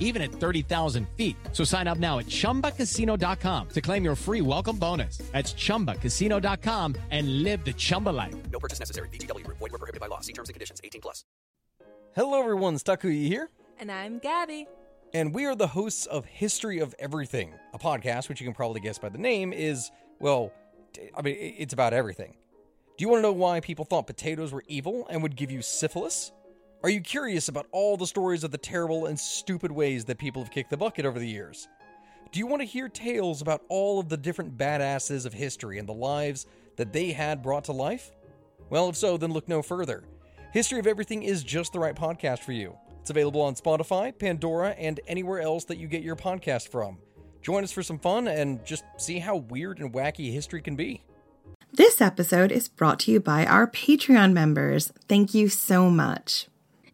even at 30,000 feet. So sign up now at ChumbaCasino.com to claim your free welcome bonus. That's ChumbaCasino.com and live the Chumba life. No purchase necessary. VGW. Void were prohibited by law. See terms and conditions. 18 plus. Hello, everyone. Takuya here. And I'm Gabby. And we are the hosts of History of Everything, a podcast which you can probably guess by the name is, well, I mean, it's about everything. Do you want to know why people thought potatoes were evil and would give you syphilis? Are you curious about all the stories of the terrible and stupid ways that people have kicked the bucket over the years? Do you want to hear tales about all of the different badasses of history and the lives that they had brought to life? Well, if so, then look no further. History of Everything is just the right podcast for you. It's available on Spotify, Pandora, and anywhere else that you get your podcast from. Join us for some fun and just see how weird and wacky history can be. This episode is brought to you by our Patreon members. Thank you so much.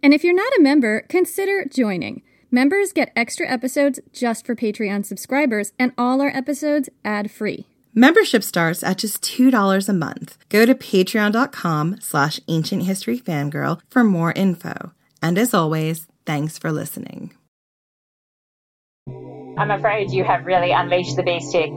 And if you're not a member, consider joining. Members get extra episodes just for Patreon subscribers, and all our episodes ad free. Membership starts at just $2 a month. Go to patreon.com slash ancient history fangirl for more info. And as always, thanks for listening. I'm afraid you have really unleashed the beast here.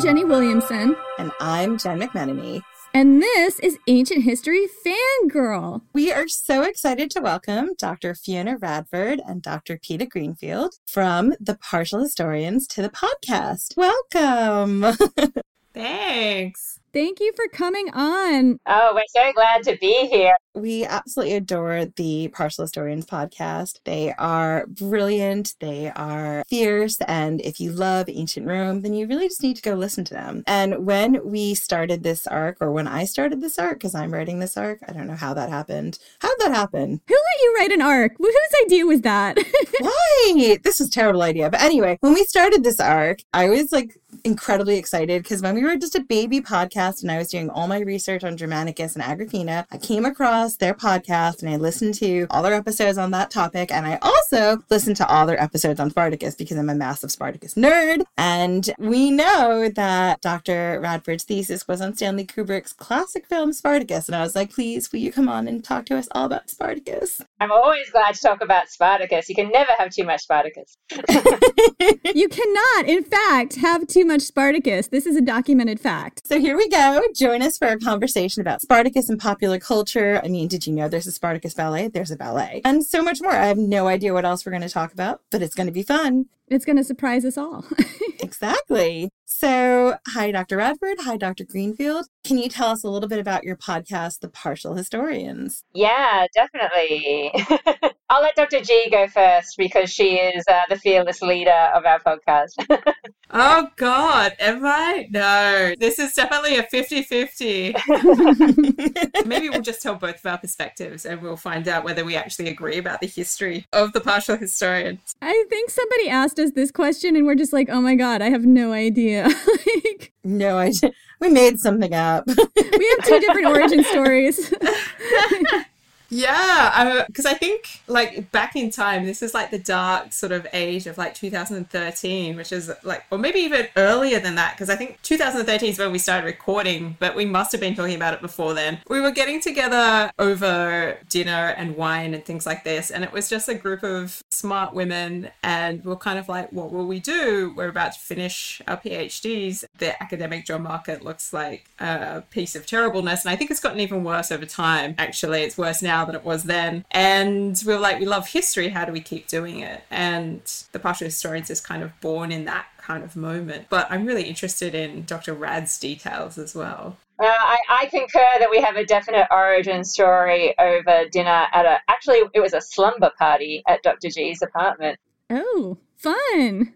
I'm Jenny Williamson. And I'm Jen McMenemy. And this is Ancient History Fangirl. We are so excited to welcome Dr. Fiona Radford and Dr. Peta Greenfield from the Partial Historians to the podcast. Welcome. Thanks. Thank you for coming on. Oh, we're so glad to be here. We absolutely adore the Partial Historians podcast. They are brilliant, they are fierce, and if you love ancient Rome, then you really just need to go listen to them. And when we started this arc, or when I started this arc, because I'm writing this arc, I don't know how that happened. How did that happen? Who let you write an arc? Whose idea was that? Why? This is a terrible idea. But anyway, when we started this arc, I was like incredibly excited because when we were just a baby podcast and I was doing all my research on Germanicus and Agrippina, I came across their podcast and I listened to all their episodes on that topic. And I also listened to all their episodes on Spartacus because I'm a massive Spartacus nerd. And we know that Dr. Radford's thesis was on Stanley Kubrick's classic film Spartacus. And I was like, please, will you come on and talk to us all about Spartacus? I'm always glad to talk about Spartacus. You can never have too much Spartacus. you cannot, in fact, have too much Spartacus. This is a documented fact. So here we go. Join us for a conversation about Spartacus and popular culture. I mean, did you know there's a Spartacus ballet? There's a ballet. And so much more. I have no idea what else we're going to talk about, but it's going to be fun. It's going to surprise us all. exactly. So, hi, Dr. Radford. Hi, Dr. Greenfield. Can you tell us a little bit about your podcast, The Partial Historians? Yeah, definitely. I'll let Dr. G go first because she is uh, the fearless leader of our podcast. oh, God. Am I? No. This is definitely a 50 50. Maybe we'll just tell both of our perspectives and we'll find out whether we actually agree about the history of the partial historians. I think somebody asked us this question and we're just like, oh my God, I have no idea. like, no idea. We made something up. we have two different origin stories. Yeah, because I, I, think like back in time, this is like the dark sort of age of like 2013, which is like, or maybe even earlier than that, because I think 2013 is when we started recording, but we must have been talking about it before then. We were getting together over dinner and wine and things like this, and it was just a group of smart women, and we are kind of like, what will we do? We're about to finish our PhDs. The academic job market looks like a piece of terribleness, and I think it's gotten even worse over time. Actually, it's worse now now than it was then. And we were like, we love history. How do we keep doing it? And the partial historians is kind of born in that kind of moment. But I'm really interested in Dr. Rad's details as well. Uh, I, I, concur that we have a definite origin story over dinner at a. Actually, it was a slumber party at Dr. G's apartment. Oh, fun!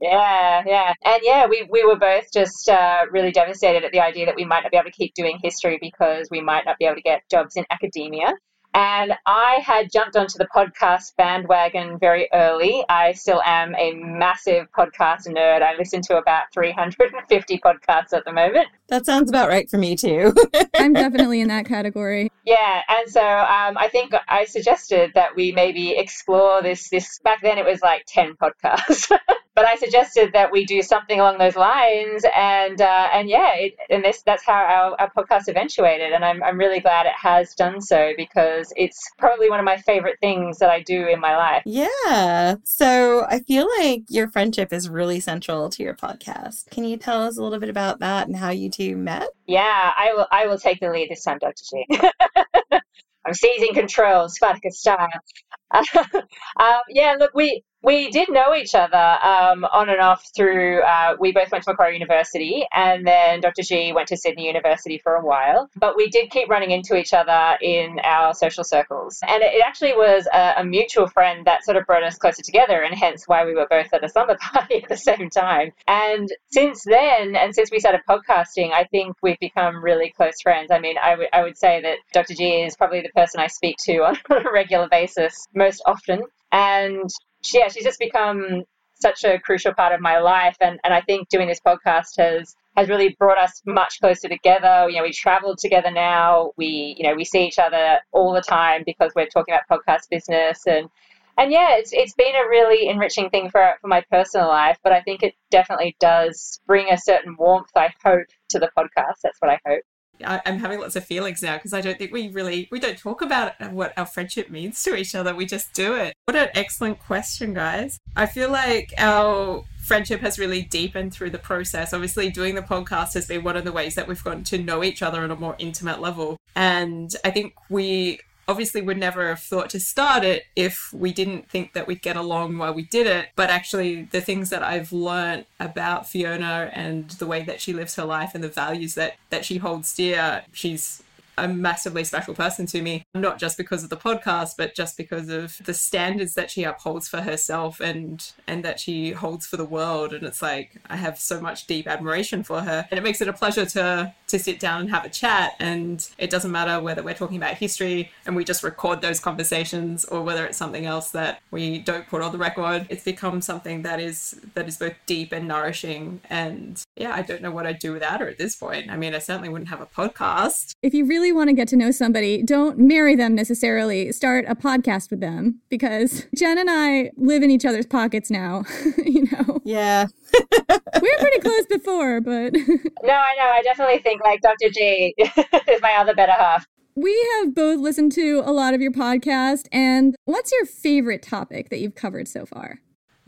Yeah, yeah. And yeah, we, we were both just uh, really devastated at the idea that we might not be able to keep doing history because we might not be able to get jobs in academia. And I had jumped onto the podcast bandwagon very early. I still am a massive podcast nerd. I listen to about 350 podcasts at the moment. That sounds about right for me too. I'm definitely in that category. Yeah, and so um, I think I suggested that we maybe explore this. This back then it was like 10 podcasts. but I suggested that we do something along those lines, and uh, and yeah, it, and this that's how our, our podcast eventuated, and I'm I'm really glad it has done so because it's probably one of my favorite things that I do in my life. yeah. So I feel like your friendship is really central to your podcast. Can you tell us a little bit about that and how you two met? Yeah, I will I will take the lead this time, Dr. G. I'm seizing control, Spartacus style. um, yeah, look, we we did know each other um, on and off through. Uh, we both went to Macquarie University, and then Dr. G went to Sydney University for a while. But we did keep running into each other in our social circles, and it actually was a, a mutual friend that sort of brought us closer together, and hence why we were both at a summer party at the same time. And since then, and since we started podcasting, I think we've become really close friends. I mean, I would I would say that Dr. G is probably the person I speak to on a regular basis most often, and she, yeah, she's just become such a crucial part of my life. And, and I think doing this podcast has has really brought us much closer together. You know, we travel together now. We, you know, we see each other all the time because we're talking about podcast business and and yeah, it's it's been a really enriching thing for for my personal life. But I think it definitely does bring a certain warmth. I hope to the podcast. That's what I hope. I, I'm having lots of feelings now because I don't think we really we don't talk about uh, what our friendship means to each other. We just do it. What an excellent question, guys. I feel like our friendship has really deepened through the process. Obviously, doing the podcast has been one of the ways that we've gotten to know each other on a more intimate level. And I think we obviously would never have thought to start it if we didn't think that we'd get along while we did it. But actually, the things that I've learned about Fiona and the way that she lives her life and the values that, that she holds dear, she's a massively special person to me, not just because of the podcast, but just because of the standards that she upholds for herself and and that she holds for the world. And it's like I have so much deep admiration for her, and it makes it a pleasure to to sit down and have a chat. And it doesn't matter whether we're talking about history and we just record those conversations, or whether it's something else that we don't put on the record. It's become something that is that is both deep and nourishing. And yeah, I don't know what I'd do without her at this point. I mean, I certainly wouldn't have a podcast. If you really want to get to know somebody, don't marry them necessarily. Start a podcast with them because Jen and I live in each other's pockets now. you know, Yeah. we were pretty close before, but No, I know. I definitely think like Dr. G is my other better half. we have both listened to a lot of your podcast. And what's your favorite topic that you've covered so far?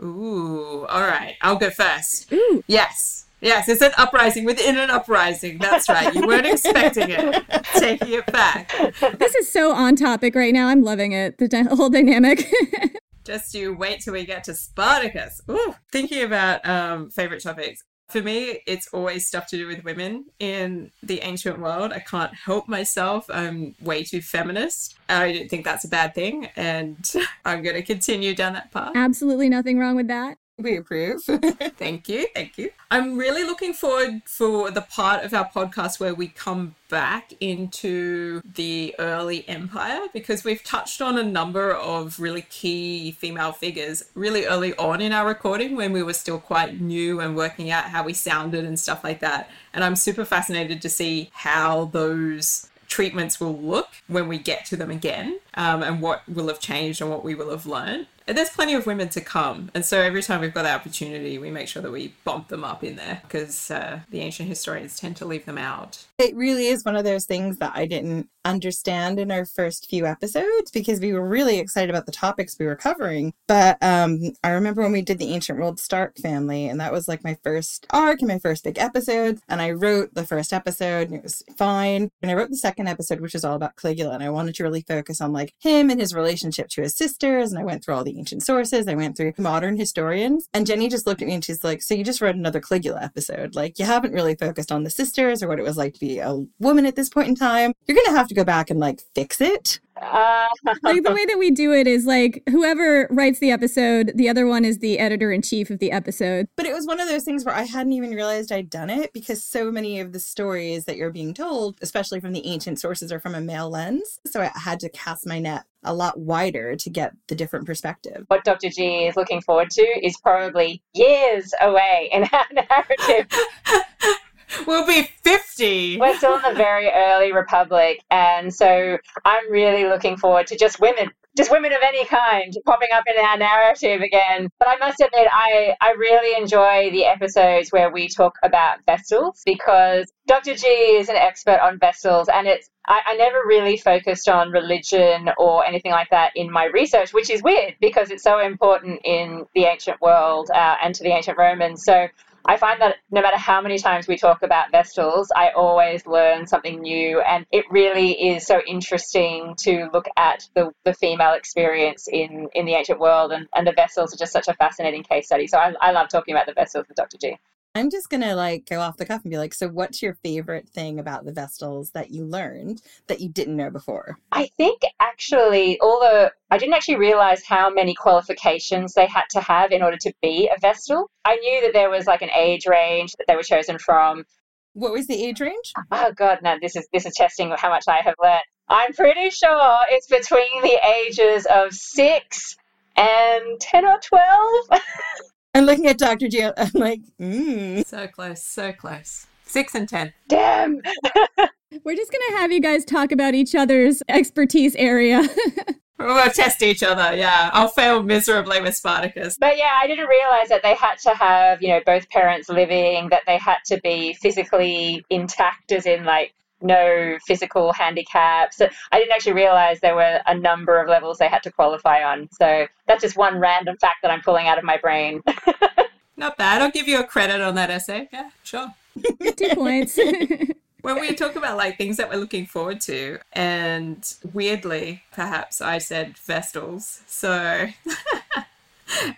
Ooh, all right. I'll go first. Ooh. Yes. Yes, it's an uprising within an uprising. That's right. You weren't expecting it. Taking it back. This is so on topic right now. I'm loving it. The dy- whole dynamic. Just you wait till we get to Spartacus. Ooh, thinking about um, favorite topics. For me, it's always stuff to do with women in the ancient world. I can't help myself. I'm way too feminist. I don't think that's a bad thing, and I'm going to continue down that path. Absolutely nothing wrong with that. We approve. Thank you. Thank you. I'm really looking forward for the part of our podcast where we come back into the early empire because we've touched on a number of really key female figures really early on in our recording when we were still quite new and working out how we sounded and stuff like that. And I'm super fascinated to see how those treatments will look when we get to them again um, and what will have changed and what we will have learned. And there's plenty of women to come. And so every time we've got the opportunity, we make sure that we bump them up in there because uh, the ancient historians tend to leave them out. It really is one of those things that I didn't understand in our first few episodes because we were really excited about the topics we were covering. But um, I remember when we did the Ancient World Stark family, and that was like my first arc and my first big episode. And I wrote the first episode, and it was fine. And I wrote the second episode, which was all about Caligula, and I wanted to really focus on like him and his relationship to his sisters. And I went through all the ancient sources. I went through modern historians, and Jenny just looked at me and she's like, "So you just wrote another Caligula episode? Like you haven't really focused on the sisters or what it was like to be a woman at this point in time. You're gonna have to go back and like fix it." Uh, like the way that we do it is like whoever writes the episode, the other one is the editor in chief of the episode. But it was one of those things where I hadn't even realized I'd done it because so many of the stories that you're being told, especially from the ancient sources, are from a male lens. So I had to cast my net a lot wider to get the different perspective. what Dr. G is looking forward to is probably years away in our narrative. We'll be 50. We're still in the very early republic, and so I'm really looking forward to just women, just women of any kind, popping up in our narrative again. But I must admit, I I really enjoy the episodes where we talk about vestals because Dr. G is an expert on vestals, and it's I, I never really focused on religion or anything like that in my research, which is weird because it's so important in the ancient world uh, and to the ancient Romans. So I find that no matter how many times we talk about Vestals, I always learn something new. And it really is so interesting to look at the, the female experience in, in the ancient world. And, and the Vestals are just such a fascinating case study. So I, I love talking about the Vestals with Dr. G. I'm just gonna like go off the cuff and be like, so what's your favorite thing about the Vestals that you learned that you didn't know before? I think actually, although I didn't actually realize how many qualifications they had to have in order to be a Vestal. I knew that there was like an age range that they were chosen from. What was the age range? Oh god, no, this is this is testing how much I have learned. I'm pretty sure it's between the ages of six and ten or twelve. I'm looking at Dr. G. I'm like, mm. So close, so close. Six and ten. Damn. We're just going to have you guys talk about each other's expertise area. We'll test each other, yeah. I'll fail miserably with Spartacus. But yeah, I didn't realize that they had to have, you know, both parents living, that they had to be physically intact, as in like no physical handicaps. I didn't actually realize there were a number of levels they had to qualify on. So that's just one random fact that I'm pulling out of my brain. Not bad. I'll give you a credit on that essay. Yeah, sure. Two points. when we talk about like things that we're looking forward to, and weirdly, perhaps I said Vestals, so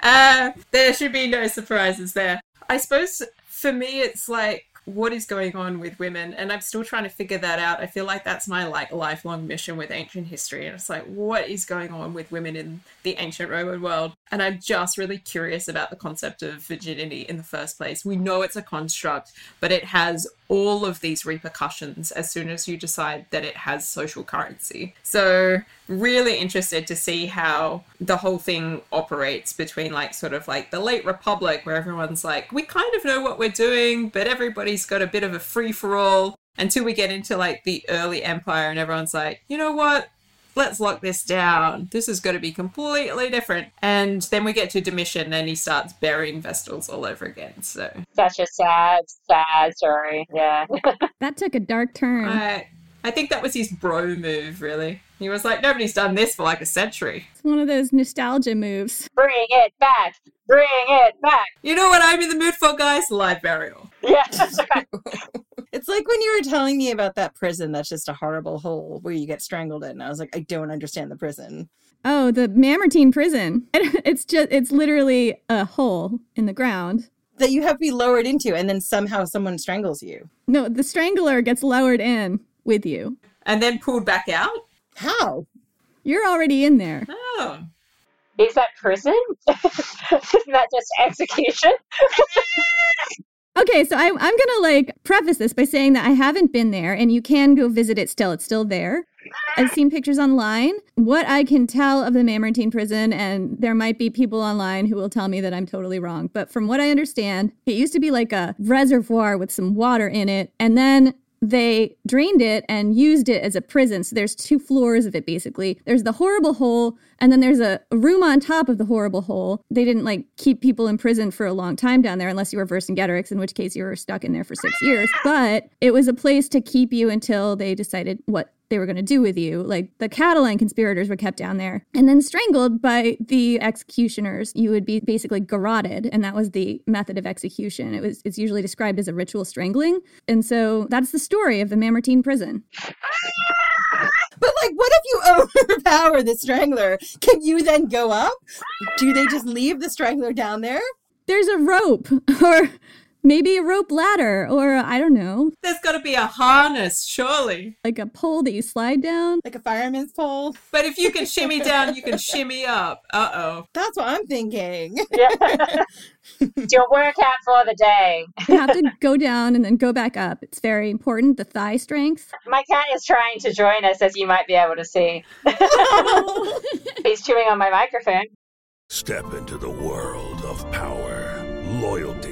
uh, there should be no surprises there. I suppose for me, it's like what is going on with women and i'm still trying to figure that out. I feel like that's my like lifelong mission with ancient history and it's like what is going on with women in the ancient roman world and i'm just really curious about the concept of virginity in the first place. We know it's a construct but it has all of these repercussions as soon as you decide that it has social currency. So really interested to see how the whole thing operates between like sort of like the late republic where everyone's like we kind of know what we're doing but everybody's got a bit of a free for all until we get into like the early empire and everyone's like you know what let's lock this down this is going to be completely different and then we get to domitian and he starts burying vestals all over again so Such a sad, sad story. Yeah. that took a dark turn. i i think that was his bro move really he was like nobody's done this for like a century It's one of those nostalgia moves. Bring it back. Bring it back. You know what I'm in the mood for, guys? Live burial. Yeah. It's like when you were telling me about that prison that's just a horrible hole where you get strangled in. I was like, I don't understand the prison. Oh, the Mamertine prison. It's just it's literally a hole in the ground. That you have to be lowered into and then somehow someone strangles you. No, the strangler gets lowered in with you. And then pulled back out? How? You're already in there. Oh. Is that prison? Isn't that just execution? Okay, so I, I'm gonna like preface this by saying that I haven't been there, and you can go visit it still. It's still there. I've seen pictures online. What I can tell of the Mamertine prison, and there might be people online who will tell me that I'm totally wrong, but from what I understand, it used to be like a reservoir with some water in it, and then they drained it and used it as a prison. So there's two floors of it basically. There's the horrible hole, and then there's a, room on top of the horrible hole. They didn't like keep people in prison for a long time down there unless you were Vercingetorix, in which case you were stuck in there for six years. But it was a place to keep you until they decided what they were going to do with you. Like the Catiline conspirators were kept down there and then strangled by the executioners. You would be basically garroted, and that was the method of execution. It was it's usually described as a ritual strangling, and so that's the story of the Mamertine prison. But like, what if you overpower the strangler? Can you then go up? Do they just leave the strangler down there? There's a rope or Maybe a rope ladder, or I don't know, There's got to be a harness, surely. like a pole that you slide down. Like a fireman's pole. But if you can shimmy down, you can shimmy up. Uh oh. That's what I'm thinking. Yeah. it's your workout for the day. You have to go down and then go back up. It's very important. The thigh strength. My cat is trying to join us, as you might be able to see. He's chewing on my microphone. Step into the world of power, loyalty,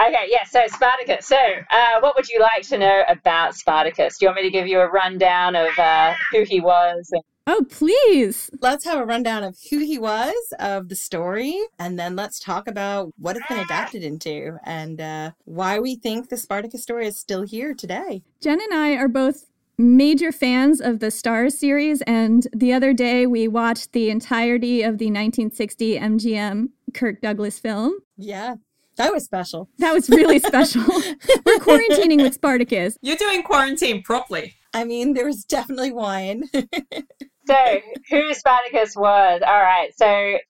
Okay, yeah, so Spartacus. So, uh, what would you like to know about Spartacus? Do you want me to give you a rundown of uh, who he was? And- Oh, please. Let's have a rundown of who he was, of the story, and then let's talk about what it's been adapted into and uh, why we think the Spartacus story is still here today. Jen and I are both major fans of the Starz series, and the other day we watched the entirety of the 1960 MGM Kirk Douglas film. Yeah. That was special. That was really special. We're quarantining with Spartacus. You're doing quarantine properly. I mean, there was definitely wine. so, who Spartacus was? All right. So,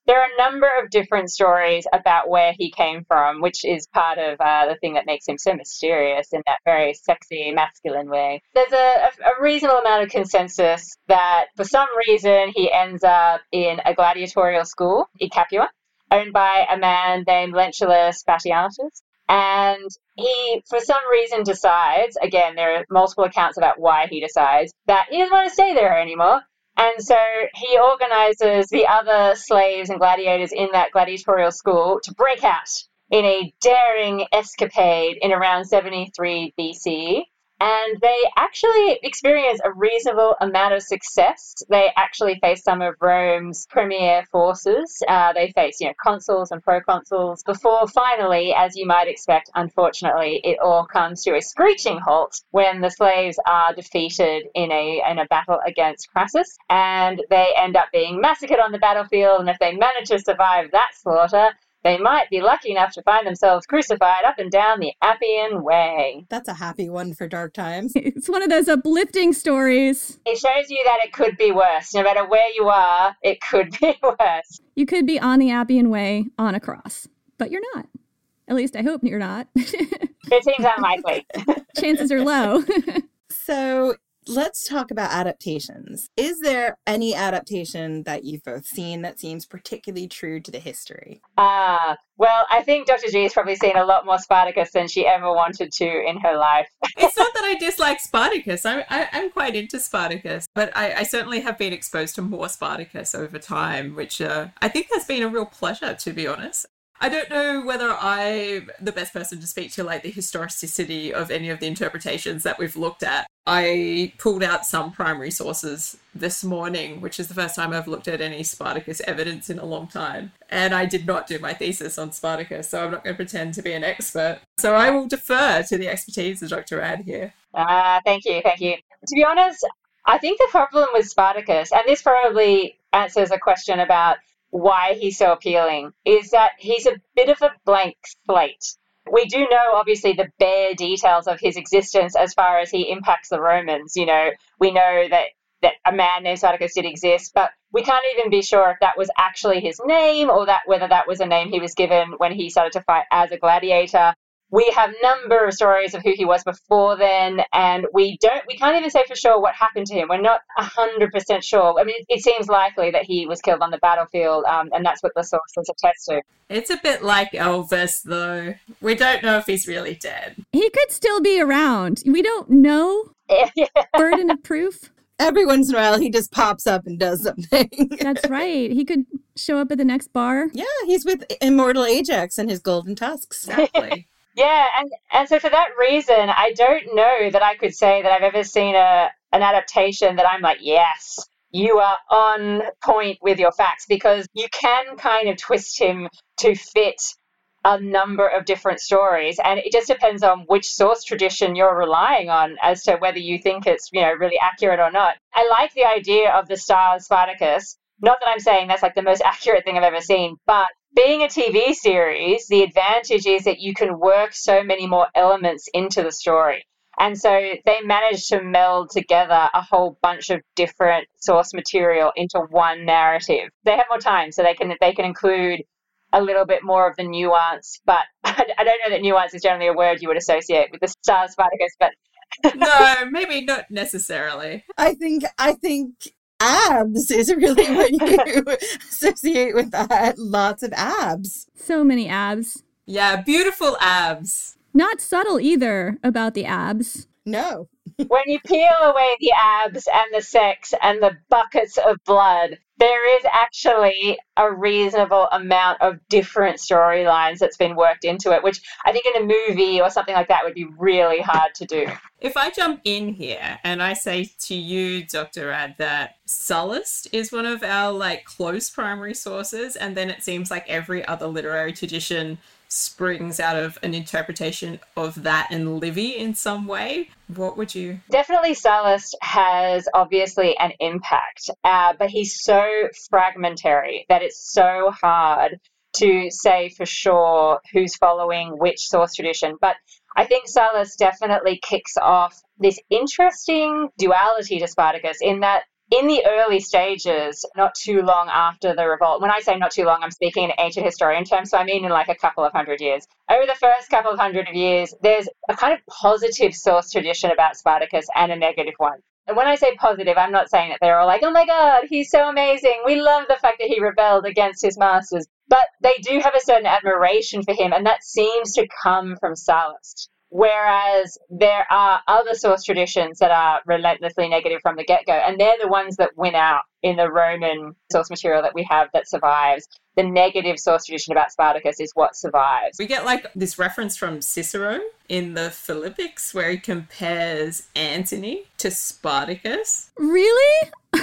there are a number of different stories about where he came from, which is part of uh, the thing that makes him so mysterious in that very sexy, masculine way. There's a, a, reasonable amount of consensus that for some reason he ends up in a gladiatorial school in Capua owned by a man named Lentulus Batiatus. And he, for some reason, decides again, there are multiple accounts about why he decides that he doesn't want to stay there anymore. And so he organizes the other slaves and gladiators in that gladiatorial school to break out in a daring escapade in around 73 BC and they actually experience a reasonable amount of success. They actually face some of Rome's premier forces. Uh, they face, you know, consuls and proconsuls before finally, as you might expect, unfortunately, it all comes to a screeching halt when the slaves are defeated in a in a battle against Crassus, and they end up being massacred on the battlefield. And if they manage to survive that slaughter, they might be lucky enough to find themselves crucified up and down the Appian Way. That's a happy one for dark times. It's one of those uplifting stories. It shows you that it could be worse. No matter where you are, it could be worse. You could be on the Appian Way on a cross, but you're not. At least I hope you're not. it seems unlikely. Chances are low. so, let's talk about adaptations. Is there any adaptation that you've both seen that seems particularly true to the history? Ah, uh, well, I think Dr. G has probably seen a lot more Spartacus than she ever wanted to in her life. it's not that I dislike Spartacus. I, I, am quite into Spartacus, but I, I, certainly have been exposed to more Spartacus over time, which uh, I think has been a real pleasure, to be honest. I don't know whether I'm the best person to speak to like the historicity of any of the interpretations that we've looked at. I pulled out some primary sources this morning, which is the first time I've looked at any Spartacus evidence in a long time. And I did not do my thesis on Spartacus, so I'm not going to pretend to be an expert. So I will defer to the expertise of Dr. Rad here. Ah, thank you, thank you. To be honest, I think the problem with Spartacus, and this probably answers a question about why he's so appealing, is that he's a bit of a blank slate. We do know, obviously, the bare details of his existence as far as he impacts the Romans. You know, we know that, that a man named Spartacus did exist, but we can't even be sure if that was actually his name or that whether that was a name he was given when he started to fight as a gladiator we have number of stories of who he was before then and we don't we can't even say for sure what happened to him we're not 100% sure i mean it, it seems likely that he was killed on the battlefield um, and that's what the sources attest to It's a bit like Elvis, though. We don't know if he's really dead. He could still be around. We don't know. Burden of proof. Every once in a while, he just pops up and does something. That's right. He could show up at the next bar. Yeah, he's with Immortal Ajax and his golden tusks. Exactly. Yeah, and and so for that reason, I don't know that I could say that I've ever seen a an adaptation that I'm like, yes, you are on point with your facts because you can kind of twist him to fit a number of different stories and it just depends on which source tradition you're relying on as to whether you think it's you know really accurate or not. I like the idea of the star of spartacus not that i'm saying that's like the most accurate thing i've ever seen but being a TV series, the advantage is that you can work so many more elements into the story. And so they managed to meld together a whole bunch of different source material into one narrative. They have more time, so they can they can include a little bit more of the nuance. But I, I don't know that nuance is generally a word you would associate with the Starz Spartacus. But no, maybe not necessarily. I think I think abs is really what you associate with that. Lots of abs. So many abs. Yeah, beautiful abs. Not subtle either about the abs. No. When you peel away the abs and the sex and the buckets of blood, there is actually a reasonable amount of different storylines that's been worked into it, which I think in a movie or something like that would be really hard to do. If I jump in here and I say to you, Dr. Rad, that Sallust is one of our like close primary sources, and then it seems like every other literary tradition springs out of an interpretation of that and Livy in some way, what would you? Definitely, Sallust has obviously an impact, uh, but he's so fragmentary that it's so hard to say for sure who's following which source tradition. But I think Sallust definitely kicks off this interesting duality to Spartacus in that in the early stages, not too long after the revolt, when I say not too long, I'm speaking in ancient historian terms, so I mean in like a couple of hundred years. Over the first couple of hundred of years, there's a kind of positive source tradition about Spartacus and a negative one. And when I say positive, I'm not saying that they're all like, oh my god, he's so amazing. We love the fact that he rebelled against his masters. But they do have a certain admiration for him, and that seems to come from Sallust. Whereas there are other source traditions that are relentlessly negative from the get go, and they're the ones that win out in the Roman source material that we have that survives. The negative source tradition about Spartacus is what survives. We get like this reference from Cicero in the Philippics where he compares Antony to Spartacus. Really?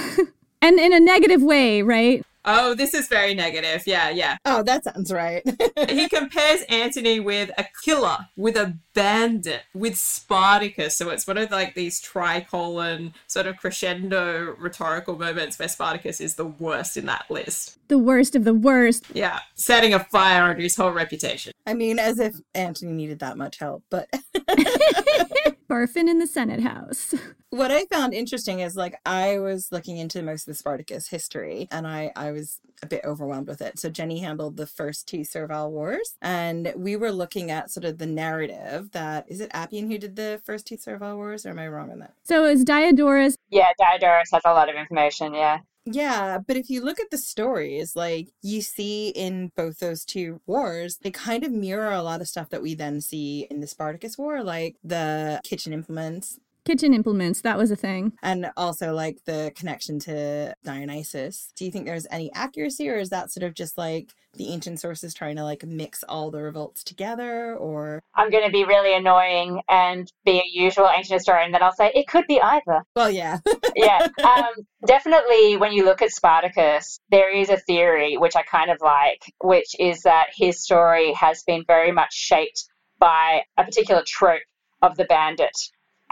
and in a negative way, right? Oh, this is very negative. Yeah, yeah. Oh, that sounds right. he compares Antony with a killer, with a bandit, with Spartacus. So it's one of like these tricolon sort of crescendo rhetorical moments where Spartacus is the worst in that list. The worst of the worst. Yeah, setting a fire under his whole reputation. I mean, as if Antony needed that much help, but Barfin in the Senate House. What I found interesting is like I was looking into most of the Spartacus history and I I was a bit overwhelmed with it. So Jenny handled the first two Servile Wars and we were looking at sort of the narrative that is it Appian who did the first two Servile Wars or am I wrong on that? So is Diodorus Yeah, Diodorus has a lot of information, yeah. Yeah, but if you look at the stories, like you see in both those two wars, they kind of mirror a lot of stuff that we then see in the Spartacus War, like the kitchen implements Kitchen implements, that was a thing. And also like the connection to Dionysus. Do you think there's any accuracy or is that sort of just like the ancient sources trying to like mix all the revolts together or I'm going to be really annoying and be a usual ancient historian that I'll say it could be either. Well, yeah. yeah. Um, definitely, when you look at Spartacus, there is a theory which I kind of like, which is that his story has been very much shaped by a particular trope of the bandit.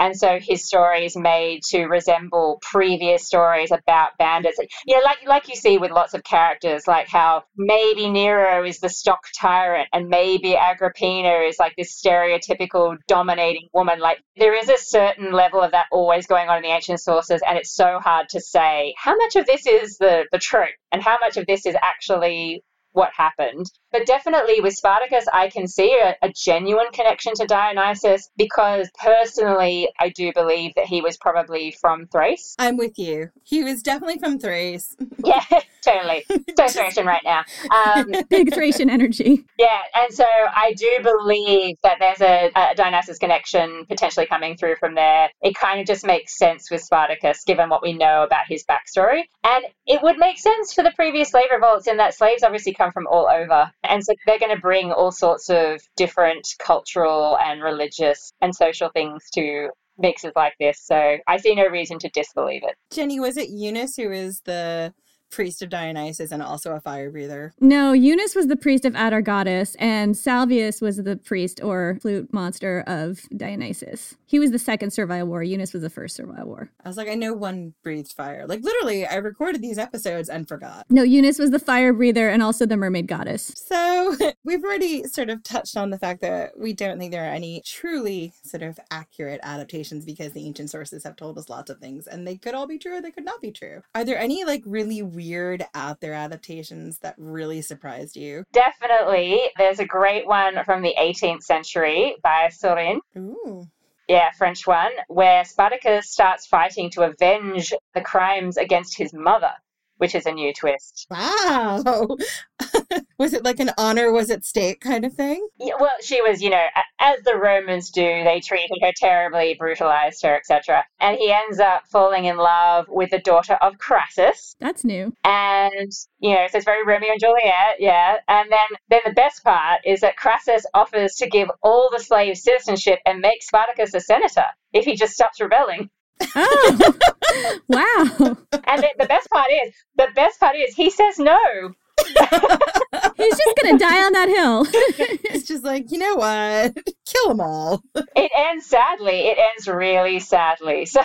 And so his story is made to resemble previous stories about bandits. Know, like like you see with lots of characters, like how maybe Nero is the stock tyrant and maybe Agrippina is like this stereotypical dominating woman. Like there is a certain level of that always going on in the ancient sources, and it's so hard to say how much of this is the, the trope and how much of this is actually what happened. But definitely with Spartacus, I can see a, a, genuine connection to Dionysus because personally, I do believe that he was probably from Thrace. I'm with you. He was definitely from Thrace. yeah, totally. So Thracian right now. Um, Big Thracian energy. Yeah, and so I do believe that there's a, a Dionysus connection potentially coming through from there. It kind of just makes sense with Spartacus given what we know about his backstory. And it would make sense for the previous slave revolts in that slaves obviously come from all over. And so they're going to bring all sorts of different cultural and religious and social things to mixes like this. So I see no reason to disbelieve it. Jenny, was it Eunus who is the priest of Dionysus and also a fire breather. No, Eunus was the priest of Atargatis, and Salvius was the priest or flute monster of Dionysus. He was the second Servile War. Eunus was the first Servile War. I was like, I know one breathed fire. Like literally, I recorded these episodes and forgot. No, Eunus was the fire breather and also the mermaid goddess. So we've already sort of touched on the fact that we don't think there are any truly sort of accurate adaptations because the ancient sources have told us lots of things and they could all be true or they could not be true. Are there any like really weird out there adaptations that really surprised you? Definitely. There's a great one from the 18th century by Saurin. Ooh. Yeah, French one, where Spartacus starts fighting to avenge the crimes against his mother, which is a new twist. Wow. was it like an honor was at stake kind of thing? Yeah, well, she was, you know, as the Romans do, they treated her terribly, brutalized her, etc. And he ends up falling in love with the daughter of Crassus. That's new. And, you know, so it's very Romeo and Juliet, yeah. And then, then the best part is that Crassus offers to give all the slaves citizenship and make Spartacus a senator if he just stops rebelling. Oh, wow. And the, the best part is, the best part is he says no. He's just gonna die on that hill. it's just like, you know what? Kill them all. it ends sadly. It ends really sadly. So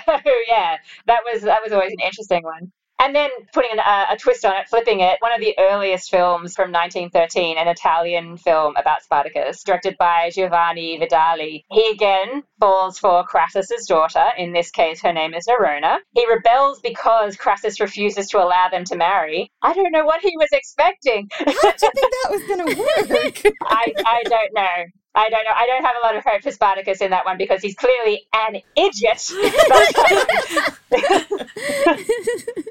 yeah, that was that was always an interesting one. And then putting a, uh, a, twist on it, flipping it, one of the earliest films from 1913, an Italian film about Spartacus, directed by Giovanni Vidali. He again falls for Crassus's daughter. In this case, her name is Nerona. He rebels because Crassus refuses to allow them to marry. I don't know what he was expecting. How did you think that was going to work? I, I don't know. I don't know. I don't have a lot of hope for Spartacus in that one because he's clearly an idiot.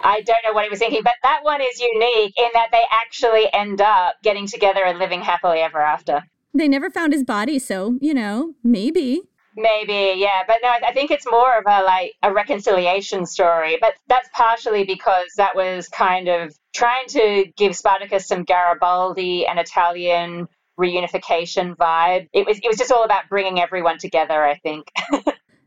I don't know what he was thinking, but that one is unique in that they actually end up getting together and living happily ever after. They never found his body, so, you know, maybe. Maybe, yeah, but no, I think it's more of a like a reconciliation story. But that's partially because that was kind of trying to give Spartacus some Garibaldi and Italian reunification vibe. It was it was just all about bringing everyone together, I think.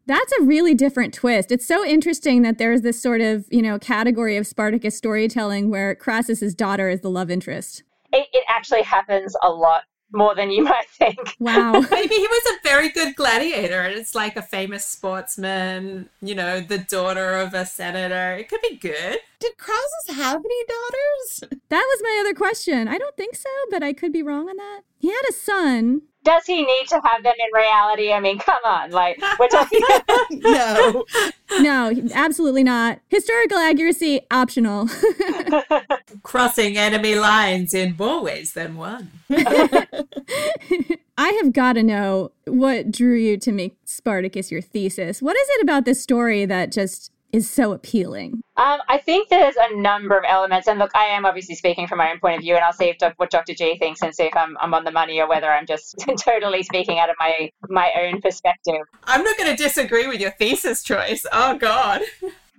That's a really different twist. It's so interesting that there's this sort of, you know, category of Spartacus storytelling where Crassus's daughter is the love interest. It, it actually happens a lot more than you might think. Wow. Maybe he was a very good gladiator and it's like a famous sportsman, you know, the daughter of a senator. It could be good. Did Crassus have any daughters? That was my other question. I don't think so, but I could be wrong on that. He had a son. Does he need to have them in reality? I mean, come on. Like, we're talking. no. No, absolutely not. Historical accuracy, optional. Crossing enemy lines in more ways than one. I have got to know what drew you to make Spartacus your thesis. What is it about this story that just is so appealing? Um, I think there's a number of elements, and look, I am obviously speaking from my own point of view, and I'll see if what Dr. G thinks and see if I'm, I'm on the money or whether I'm just totally speaking out of my my own perspective. I'm not going to disagree with your thesis choice. Oh God.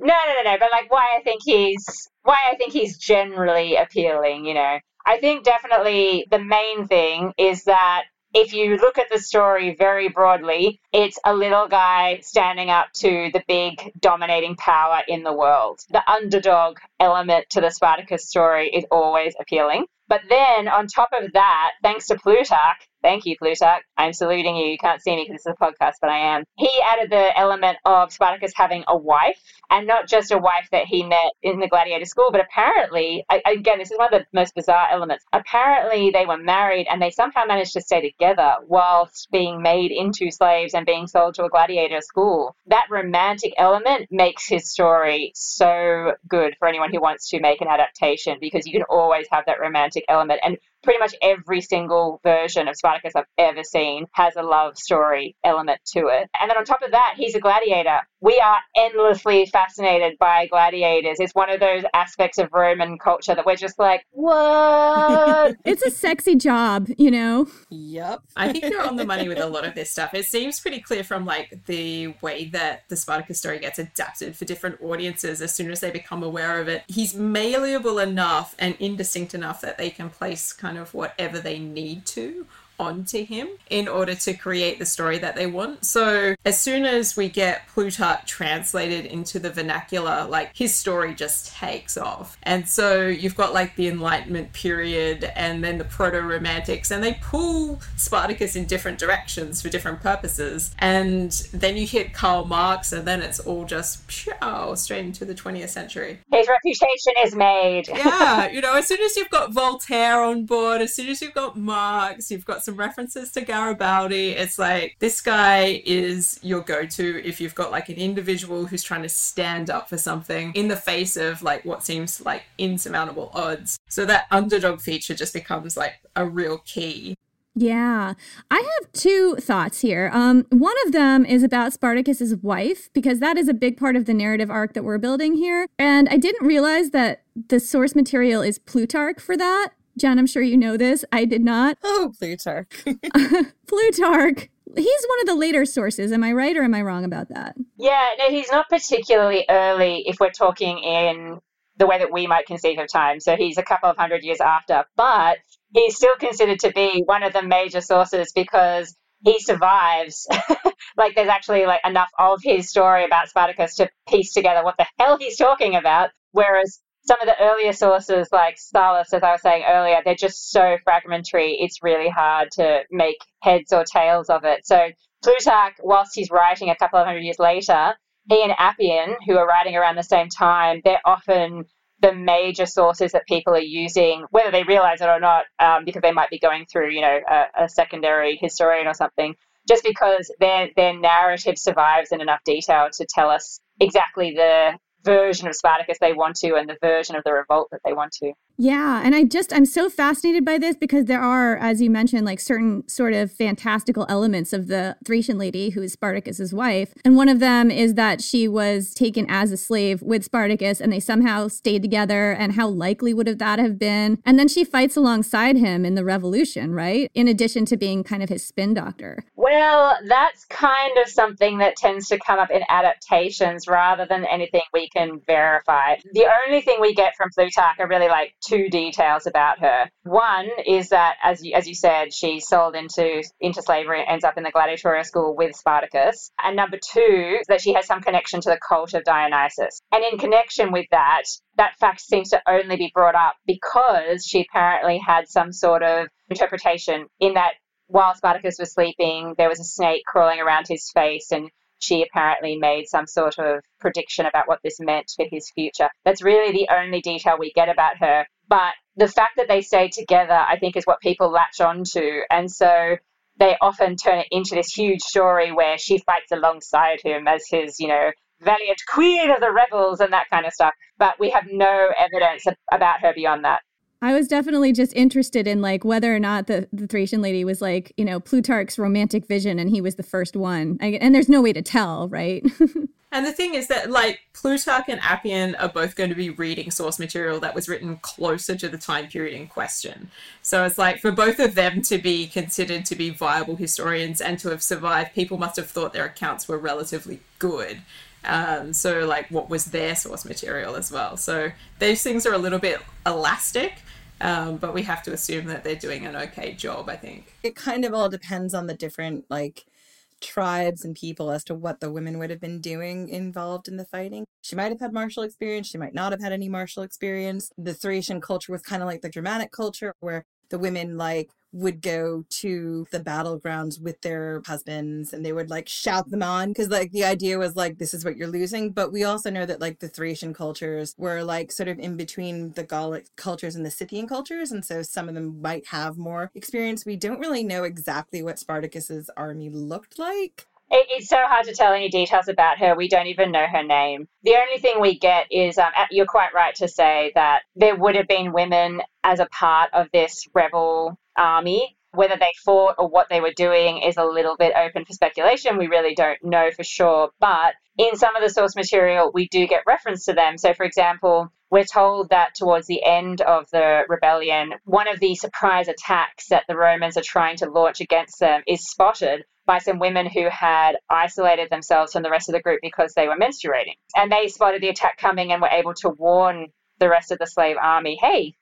No, no, no, no. But like, why I think he's why I think he's generally appealing. You know, I think definitely the main thing is that if you look at the story very broadly, it's a little guy standing up to the big dominating power in the world. The underdog element to the Spartacus story is always appealing. But then on top of that, thanks to Plutarch, thank you, Plutarch, I'm saluting you. You can't see me because is a podcast, but I am. He added the element of Spartacus having a wife, and not just a wife that he met in the gladiator school, but apparently, again, this is one of the most bizarre elements. Apparently, they were married and they somehow managed to stay together whilst being made into slaves and being sold to a gladiator school. That romantic element makes his story so good for anyone who wants to make an adaptation because you can always have that romantic element. And pretty much every single version of Spartacus I've ever seen has a love story element to it. And then on top of that, he's a gladiator. We are endlessly fascinated by gladiators. It's one of those aspects of Roman culture that we're just like, what? it's a sexy job, you know? Yep. I think you're on the money with a lot of this stuff. It seems pretty clear from like the way that the Spartacus story gets adapted for different audiences as soon as they become aware of it. He's malleable enough and indistinct enough that they can place kind of whatever they need to onto him in order to create the story that they want. So as soon as we get Plutarch translated into the vernacular, like his story just takes off. And so you've got like the Enlightenment period and then the proto romantics, and they pull Spartacus in different directions for different purposes. And then you hit Karl Marx, and then it's all just pshow, straight into the 20th century. His reputation is made. yeah, you know, as soon as you've got Voltaire on board, as soon as you've got Marx, you've got some references to Garibaldi. It's like this guy is your go to if you've got like an individual who's trying to stand up for something in the face of like what seems like insurmountable odds. So that underdog feature just becomes like a real key. Yeah, I have two thoughts here. Um, one of them is about Spartacus's wife because that is a big part of the narrative arc that we're building here, and I didn't realize that the source material is Plutarch for that. Jen, I'm sure you know this. I did not. Oh, Plutarch. Plutarch. He's one of the later sources. Am I right or am I wrong about that? Yeah, no, he's not particularly early if we're talking in the way that we might conceive of time. So he's a couple of hundred years after, but he's still considered to be one of the major sources because he survives. like there's actually like enough of his story about Spartacus to piece together what the hell he's talking about. Whereas some of the earlier sources, like Sallust, as I was saying earlier, they're just so fragmentary. It's really hard to make heads or tails of it. So Plutarch, whilst he's writing a couple of hundred years later, he and Appian, who are writing around the same time, they're often the major sources that people are using, whether they realize it or not, um, because they might be going through, you know, a, a secondary historian or something, just because their their narrative survives in enough detail to tell us exactly the version of Spartacus they want to and the version of the revolt that they want to. Yeah, and I just I'm so fascinated by this because there are, as you mentioned, like certain sort of fantastical elements of the Thracian lady who is Spartacus's wife, and one of them is that she was taken as a slave with Spartacus, and they somehow stayed together. And how likely would have that have been? And then she fights alongside him in the revolution, right? In addition to being kind of his spin doctor. Well, that's kind of something that tends to come up in adaptations rather than anything we can verify. The only thing we get from Plutarch are really like two details about her. One is that, as you, as you said, she's sold into into slavery and ends up in the gladiatorial school with Spartacus. And number two, that she has some connection to the cult of Dionysus. And in connection with that, that fact seems to only be brought up because she apparently had some sort of interpretation in that while Spartacus was sleeping, there was a snake crawling around his face and she apparently made some sort of prediction about what this meant for his future. That's really the only detail we get about her. But the fact that they stay together, I think, is what people latch on to. And so they often turn it into this huge story where she fights alongside him as his, you know, valiant queen of the rebels and that kind of stuff. But we have no evidence about her beyond that. I was definitely just interested in like whether or not the, the Thracian lady was like, you know, Plutarch's romantic vision and he was the first one. I, and there's no way to tell, right? And the thing is that, like, Plutarch and Appian are both going to be reading source material that was written closer to the time period in question. So it's like for both of them to be considered to be viable historians and to have survived, people must have thought their accounts were relatively good. Um, so, like, what was their source material as well? So, those things are a little bit elastic, um, but we have to assume that they're doing an okay job, I think. It kind of all depends on the different, like, tribes and people as to what the women would have been doing involved in the fighting. She might have had martial experience, she might not have had any martial experience. The Thracian culture was kind of like the Germanic culture where the women like would go to the battlegrounds with their husbands and they would like shout them on because like the idea was like this is what you're losing. But we also know that like the thracian cultures were like sort of in between the gallic cultures and the scythian cultures and so some of them might have more experience. We don't really know exactly what spartacus's army looked like it, it's so hard to tell any details about her. We don't even know her name. The only thing we get is um, you're quite right to say that there would have been women as a part of this rebel army. Whether they fought or what they were doing is a little bit open for speculation. We really don't know for sure. But in some of the source material, we do get reference to them. So, for example, we're told that towards the end of the rebellion, one of the surprise attacks that the Romans are trying to launch against them is spotted by some women who had isolated themselves from the rest of the group because they were menstruating. And they spotted the attack coming and were able to warn the rest of the slave army, hey,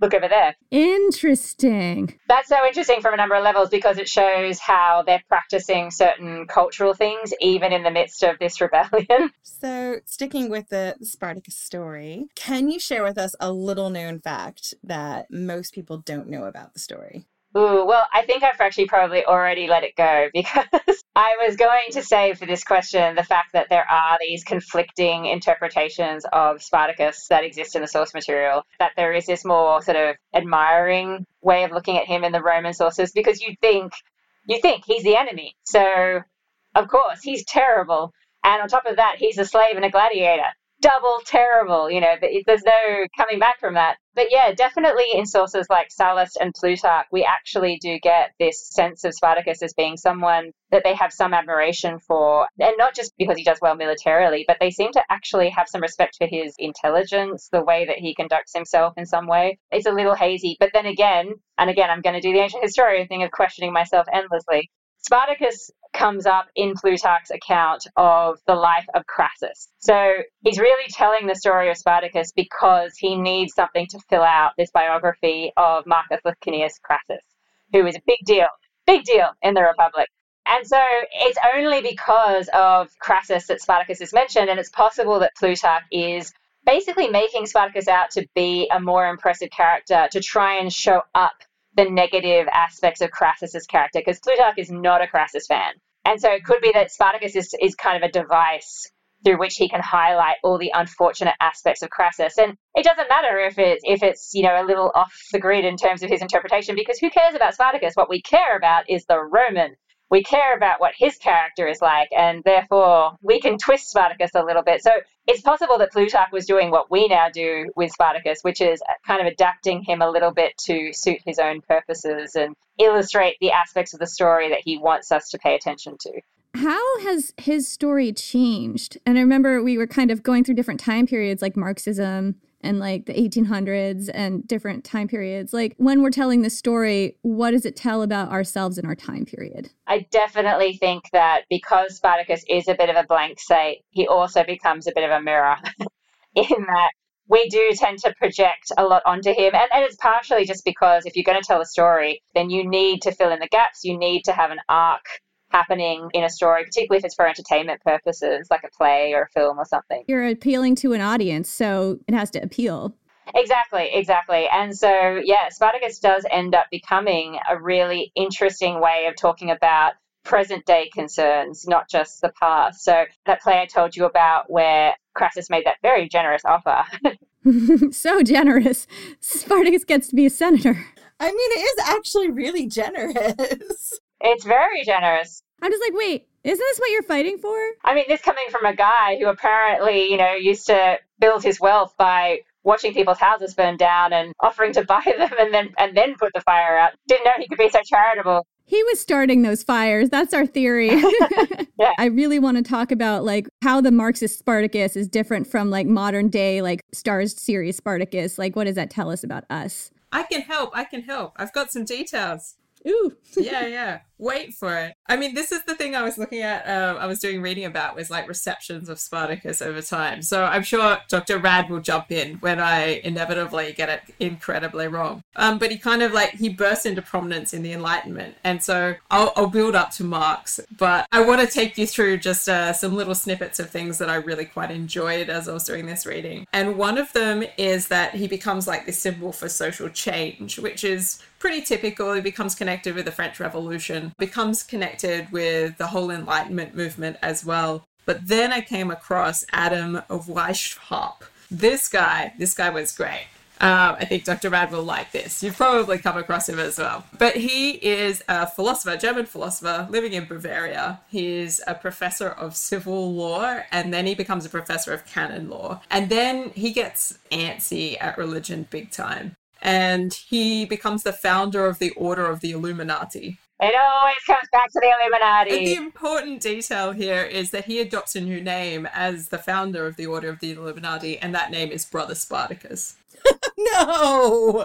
look over there. Interesting. That's so interesting from a number of levels because it shows how they're practicing certain cultural things even in the midst of this rebellion. So, sticking with the Spartacus story, can you share with us a little known fact that most people don't know about the story? Ooh, well, I think I've actually probably already let it go because I was going to say for this question the fact that there are these conflicting interpretations of Spartacus that exist in the source material, that there is this more sort of admiring way of looking at him in the Roman sources because you think you think he's the enemy. So, of course, he's terrible. And on top of that, he's a slave and a gladiator double terrible. You know, there's no coming back from that. But yeah, definitely in sources like Sallust and Plutarch, we actually do get this sense of Spartacus as being someone that they have some admiration for. And not just because he does well militarily, but they seem to actually have some respect for his intelligence, the way that he conducts himself in some way. It's a little hazy. But then again, and again, I'm going to do the ancient historian thing of questioning myself endlessly. Spartacus comes up in Plutarch's account of the life of Crassus. So he's really telling the story of Spartacus because he needs something to fill out this biography of Marcus Licinius Crassus, who is a big deal, big deal in the Republic. And so it's only because of Crassus that Spartacus is mentioned, and it's possible that Plutarch is basically making Spartacus out to be a more impressive character to try and show up the negative aspects of Crassus's character because Plutarch is not a Crassus fan. And so it could be that Spartacus is, is kind of a device through which he can highlight all the unfortunate aspects of Crassus. And it doesn't matter if it's if it's, you know, a little off the grid in terms of his interpretation, because who cares about Spartacus? What we care about is the Roman we care about what his character is like, and therefore we can twist Spartacus a little bit. So it's possible that Plutarch was doing what we now do with Spartacus, which is kind of adapting him a little bit to suit his own purposes and illustrate the aspects of the story that he wants us to pay attention to. How has his story changed? And I remember we were kind of going through different time periods like Marxism and like the 1800s and different time periods. Like when we're telling the story, what does it tell about ourselves in our time period? I definitely think that because Spartacus is a bit of a blank slate, he also becomes a bit of a mirror in that we do tend to project a lot onto him. And, and it's partially just because if you're going to tell a story, then you need to fill in the gaps. You need to have an arc happening in a story, particularly if it's for entertainment purposes, like a play or a film or something. You're appealing to an audience, so it has to appeal. Exactly, exactly. And so, yeah, Spartacus does end up becoming a really interesting way of talking about present day concerns, not just the past. So, that play I told you about where Crassus made that very generous offer. so generous. Spartacus gets to be a senator. I mean, it is actually really generous. It's very generous. I'm just like, wait, isn't this what you're fighting for? I mean, this coming from a guy who apparently, you know, used to build his wealth by watching people's houses burn down and offering to buy them and then and then put the fire out. Didn't know he could be so charitable. He was starting those fires. That's our theory. yeah. I really want to talk about like how the Marxist Spartacus is different from like modern day like Starz series Spartacus. Like what does that tell us about us? I can help. I can help. I've got some details. Ooh. yeah, yeah. Wait for it. I mean, this is the thing I was looking at. Um, I was doing reading about was like receptions of Spartacus over time. So I'm sure Dr. Rad will jump in when I inevitably get it incredibly wrong. Um, but he kind of like he bursts into prominence in the Enlightenment, and so I'll, I'll build up to Marx. But I want to take you through just uh, some little snippets of things that I really quite enjoyed as I was doing this reading. And one of them is that he becomes like this symbol for social change, which is pretty typical. He becomes connected with the French Revolution, becomes connected with the whole Enlightenment movement as well. But then I came across Adam of Weishaupt. This guy, this guy was great. Um, I think Dr. Rad will like this. You've probably come across him as well. But he is a philosopher, German philosopher, living in Bavaria. He's a professor of civil law, and then he becomes a professor of canon law. And then he gets antsy at religion big time and he becomes the founder of the Order of the Illuminati. It always comes back to the Illuminati. And the important detail here is that he adopts a new name as the founder of the Order of the Illuminati, and that name is Brother Spartacus. no, no.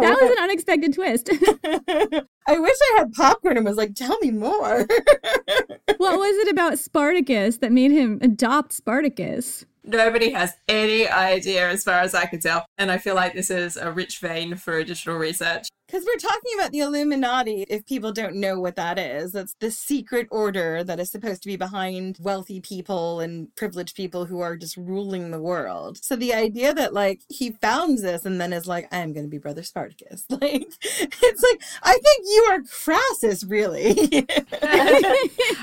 That was an unexpected twist. I wish I had popcorn and was like, tell me more. what was it about Spartacus that made him adopt Spartacus? Nobody has any idea as far as I can tell. And I feel like this is a rich vein for additional research. Because we're talking about the Illuminati, if people don't know what that is, that's the secret order that is supposed to be behind wealthy people and privileged people who are just ruling the world. So the idea that, like, he founds this and then is like, I'm going to be Brother Spartacus. Like, it's like, I think you are Crassus, really.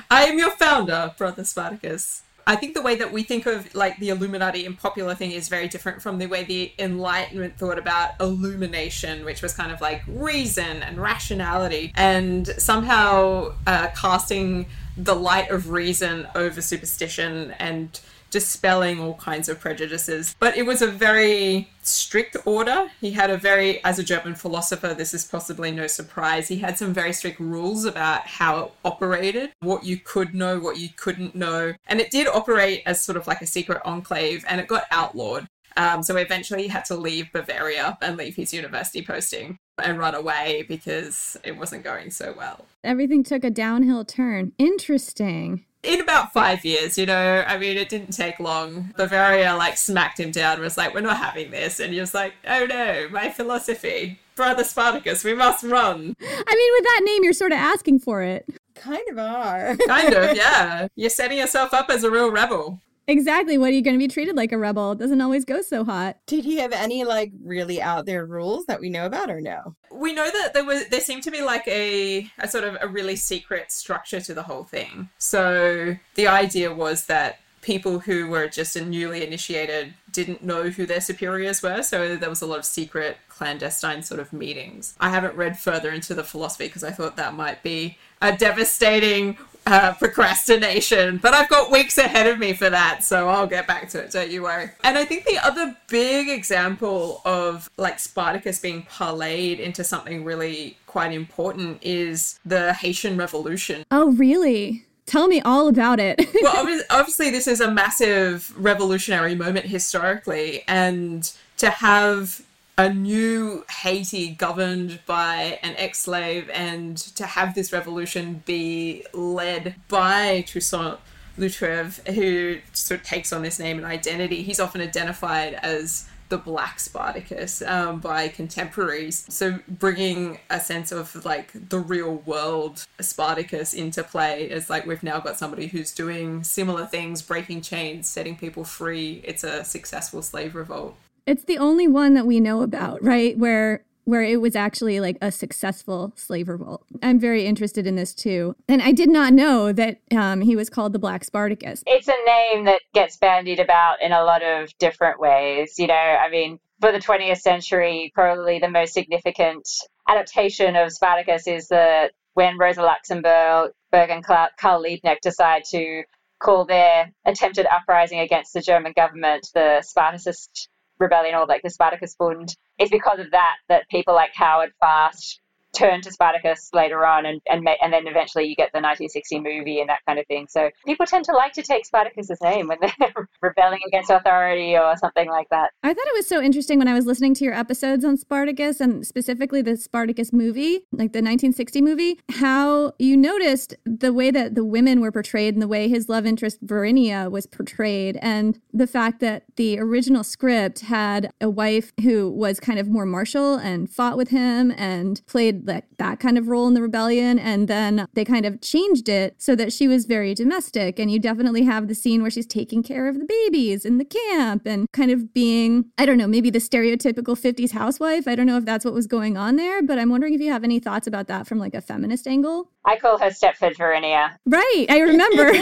I am your founder, Brother Spartacus. I think the way that we think of like the Illuminati and popular thing is very different from the way the Enlightenment thought about illumination, which was kind of like reason and rationality, and somehow uh, casting the light of reason over superstition and dispelling all kinds of prejudices. But it was a very strict order. He had a very, as a German philosopher, this is possibly no surprise, he had some very strict rules about how it operated, what you could know, what you couldn't know. And it did operate as sort of like a secret enclave and it got outlawed. Um, so eventually he had to leave Bavaria and leave his university posting and run away because it wasn't going so well. Everything took a downhill turn. Interesting in about five years, you know, I mean, it didn't take long. Bavaria like smacked him down was like, we're not having this. And he was like, oh no, my philosophy. Brother Spartacus, we must run. I mean, with that name, you're sort of asking for it. Kind of are. kind of, yeah. You're setting yourself up as a real rebel. Exactly. What are you going to be treated like a rebel? It doesn't always go so hot. Did he have any like really out there rules that we know about or no? We know that there was there seemed to be like a a sort of a really secret structure to the whole thing. So the idea was that people who were just newly initiated didn't know who their superiors were, so there was a lot of secret, clandestine sort of meetings. I haven't read further into the philosophy because I thought that might be a devastating uh, procrastination, but I've got weeks ahead of me for that, so I'll get back to it, don't you worry. And I think the other big example of like Spartacus being parlayed into something really quite important is the Haitian Revolution. Oh, really? Tell me all about it. well, obviously, this is a massive revolutionary moment historically, and to have a new Haiti governed by an ex slave and to have this revolution be led by Toussaint Louverture, who sort of takes on this name and identity. He's often identified as the Black Spartacus um, by contemporaries. So bringing a sense of like the real world Spartacus into play is like we've now got somebody who's doing similar things, breaking chains, setting people free. It's a successful slave revolt. It's the only one that we know about, right? Where where it was actually like a successful slave revolt. I'm very interested in this too. And I did not know that um, he was called the Black Spartacus. It's a name that gets bandied about in a lot of different ways. You know, I mean, for the 20th century, probably the most significant adaptation of Spartacus is that when Rosa Luxemburg Berg and Karl Liebknecht decide to call their attempted uprising against the German government the Spartacist rebellion or like the Spartacus Bund, it's because of that that people like Howard Fast turn to Spartacus later on, and and, and then eventually you get the 1960 movie and that kind of thing. So people tend to like to take Spartacus's name when they're rebelling against authority or something like that. I thought it was so interesting when I was listening to your episodes on Spartacus and specifically the Spartacus movie, like the 1960 movie, how you noticed the way that the women were portrayed and the way his love interest Varinia was portrayed, and the fact that the original script had a wife who was kind of more martial and fought with him and played like that kind of role in the rebellion, and then they kind of changed it so that she was very domestic, and you definitely have the scene where she's taking care of the babies in the camp and kind of being, I don't know, maybe the stereotypical 50s housewife. I don't know if that's what was going on there, but I'm wondering if you have any thoughts about that from like a feminist angle. I call her Stepford Varinia. Right, I remember.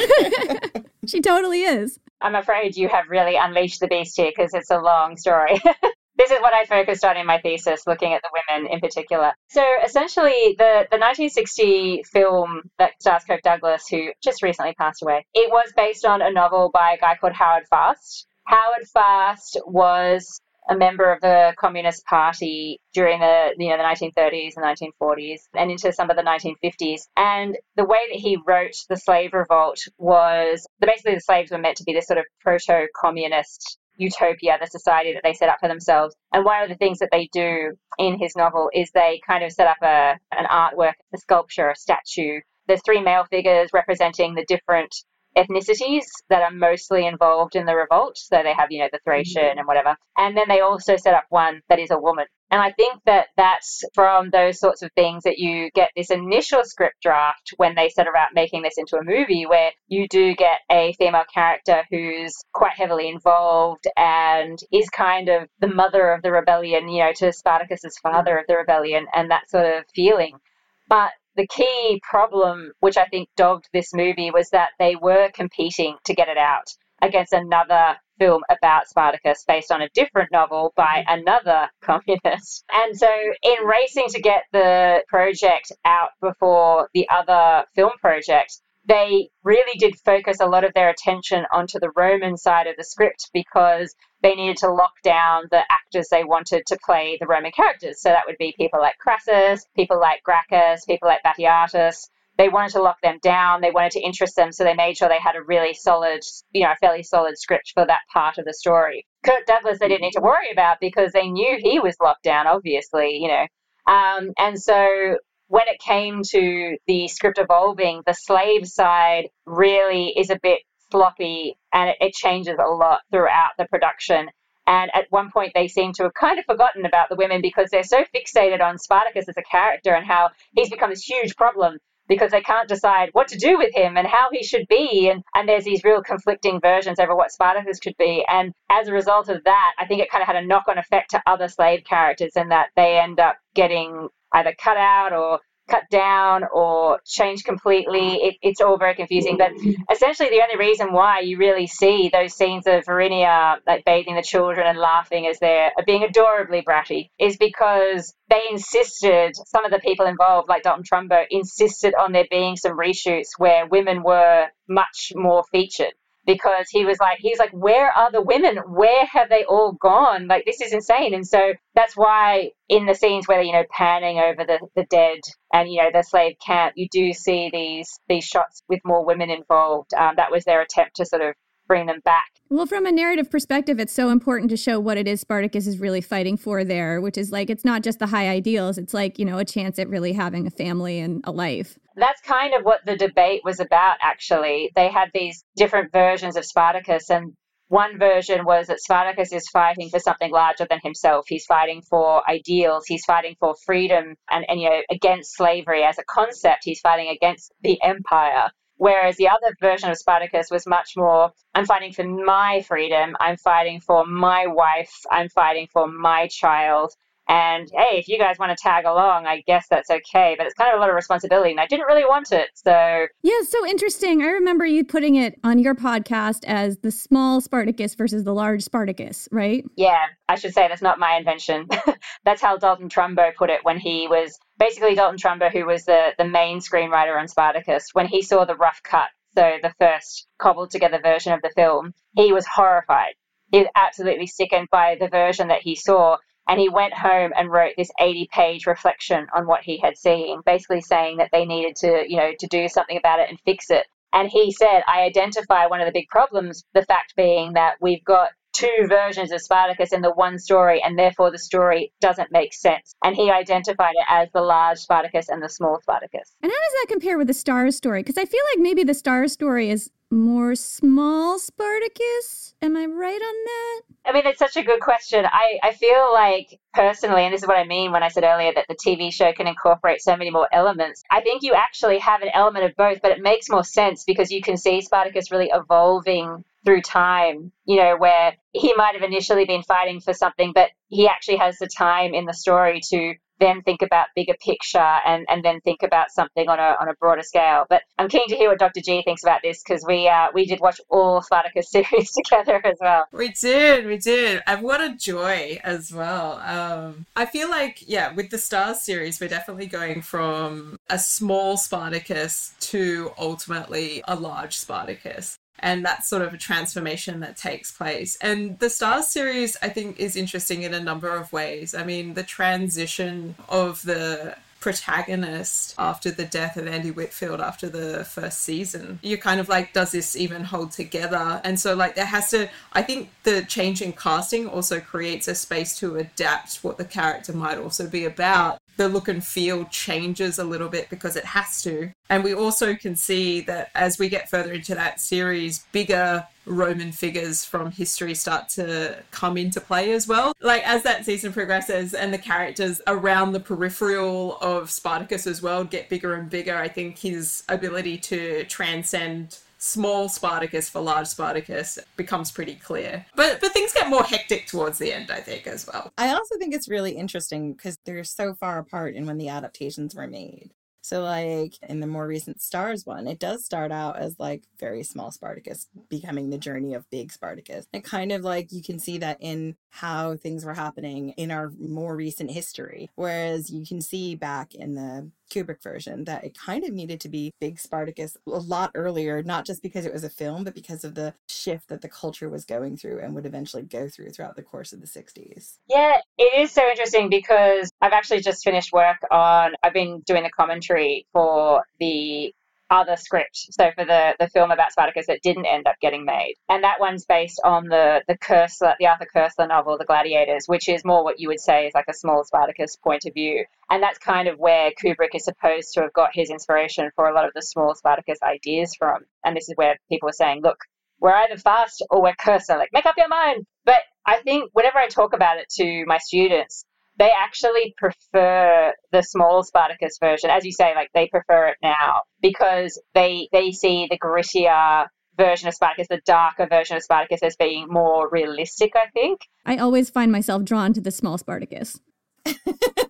she totally is. I'm afraid you have really unleashed the beast here because it's a long story. this is what I focused on in my thesis, looking at the women in particular. So essentially, the, the 1960 film that stars Kirk Douglas, who just recently passed away, it was based on a novel by a guy called Howard Fast. Howard Fast was a member of the Communist Party during the you know the 1930s and 1940s and into some of the 1950s. And the way that he wrote the slave revolt was basically the slaves were meant to be this sort of proto-communist utopia, the society that they set up for themselves. And one of the things that they do in his novel is they kind of set up a an artwork, a sculpture, a statue. There's three male figures representing the different ethnicities that are mostly involved in the revolt. So they have, you know, the Thracian mm-hmm. and whatever. And then they also set up one that is a woman. And I think that that's from those sorts of things that you get this initial script draft when they set about making this into a movie, where you do get a female character who's quite heavily involved and is kind of the mother of the rebellion, you know, to Spartacus's father of the rebellion and that sort of feeling. But the key problem, which I think dogged this movie, was that they were competing to get it out against another film about Spartacus based on a different novel by mm-hmm. another communist. And so, in racing to get the project out before the other film project, they really did focus a lot of their attention onto the Roman side of the script because they needed to lock down the actors they wanted to play the Roman characters. So that would be people like Crassus, people like Gracchus, people like Batiatus. They wanted to lock them down. They wanted to interest them, so they made sure they had a really solid, you know, fairly solid script for that part of the story. Kirk Douglas, they didn't need to worry about because they knew he was locked down, obviously, you know. Um, and so when it came to the script evolving, the slave side really is a bit sloppy and it, it, changes a lot throughout the production. And at one point, they seem to have kind of forgotten about the women because they're so fixated on Spartacus as a character and how he's become this huge problem because they can't decide what to do with him and how he should be. And, and there's these real conflicting versions over what Spartacus could be. And as a result of that, I think it kind of had a knock on effect to other slave characters in that they end up getting either cut out or cut down or change completely. It, it's all very confusing. But essentially, the only reason why you really see those scenes of Varinia like bathing the children and laughing as they're being adorably bratty is because they insisted, some of the people involved, like Dalton Trumbo, insisted on there being some reshoots where women were much more featured because he was like he's like where are the women? Where have they all gone? Like this is insane. And so that's why in the scenes where you know panning over the, the dead and you know the slave camp you do see these these shots with more women involved. Um, that was their attempt to sort of bring them back well, from a narrative perspective, it's so important to show what it is Spartacus is really fighting for there, which is like it's not just the high ideals, it's like, you know, a chance at really having a family and a life. That's kind of what the debate was about, actually. They had these different versions of Spartacus, and one version was that Spartacus is fighting for something larger than himself. He's fighting for ideals. He's fighting for freedom and, and you know against slavery as a concept. He's fighting against the empire. Whereas the other version of Spartacus was much more I'm fighting for my freedom, I'm fighting for my wife, I'm fighting for my child. And hey, if you guys want to tag along, I guess that's okay. But it's kind of a lot of responsibility, and I didn't really want it. So yeah, so interesting. I remember you putting it on your podcast as the small Spartacus versus the large Spartacus, right? Yeah, I should say that's not my invention. that's how Dalton Trumbo put it when he was basically Dalton Trumbo, who was the the main screenwriter on Spartacus, when he saw the rough cut, so the first cobbled together version of the film, he was horrified. He was absolutely sickened by the version that he saw and he went home and wrote this 80 page reflection on what he had seen, basically saying that they needed to, you know, to do something about it and fix it. And he said, I identify one of the big problems, the fact being that we've got two versions of Spartacus in the one story, and therefore the story doesn't make sense. And he identified it as the large Spartacus and the small Spartacus. And how does that compare with the Starz story? Because I feel like maybe the Starz story is more small Spartacus. Am I right on that? I mean, it's such a good question. I, I feel like personally, and this is what I mean when I said earlier that the TV show can incorporate so many more elements. I think you actually have an element of both, but it makes more sense because you can see Spartacus really evolving through time, you know, where he might have initially been fighting for something, but he actually has the time in the story to then think about bigger picture and, and then think about something on a, on a broader scale. But I'm keen to hear what Dr. G thinks about this because we uh, we did watch all Spartacus series together as well. We did, we did. And what a joy as well. Um, I feel like, yeah, with the Starz series, we're definitely going from a small Spartacus to ultimately a large Spartacus and that's sort of a transformation that takes place. And the Starz series, I think, is interesting in a number of ways. I mean, the transition of the protagonist after the death of Andy Whitfield after the first season. You're kind of like, does this even hold together? And so, like, there has to, I think the change in casting also creates a space to adapt what the character might also be about the look and feel changes a little bit because it has to. And we also can see that as we get further into that series, bigger Roman figures from history start to come into play as well. Like as that season progresses and the characters around the peripheral of Spartacus as well get bigger and bigger, I think his ability to transcend small Spartacus for large Spartacus becomes pretty clear. But but things get more hectic towards the end, I think, as well. I also think it's really interesting because they're so far apart in when the adaptations were made. So, like in the more recent Starz one, it does start out as like very small Spartacus becoming the journey of big Spartacus. And kind of like you can see that in how things were happening in our more recent history. Whereas you can see back in the Kubrick version that it kind of needed to be big Spartacus a lot earlier, not just because it was a film, but because of the shift that the culture was going through and would eventually go through throughout the course of the 60s. Yeah, it is so interesting because I've actually just finished work on, I've been doing the commentary for the other script. So for the the film about Spartacus that didn't end up getting made, and that one's based on the the Koestler, the Arthur Koestler novel, The Gladiators, which is more what you would say is like a small Spartacus point of view, and that's kind of where Kubrick is supposed to have got his inspiration for a lot of the small Spartacus ideas from. And this is where people are saying, look. We're either fast or we're Koestler. Like, make up your mind. But I think whenever I talk about it to my students, they actually prefer the small Spartacus version. As you say, like they prefer it now because they they see the grittier version of Spartacus, the darker version of Spartacus as being more realistic, I think. I always find myself drawn to the small Spartacus.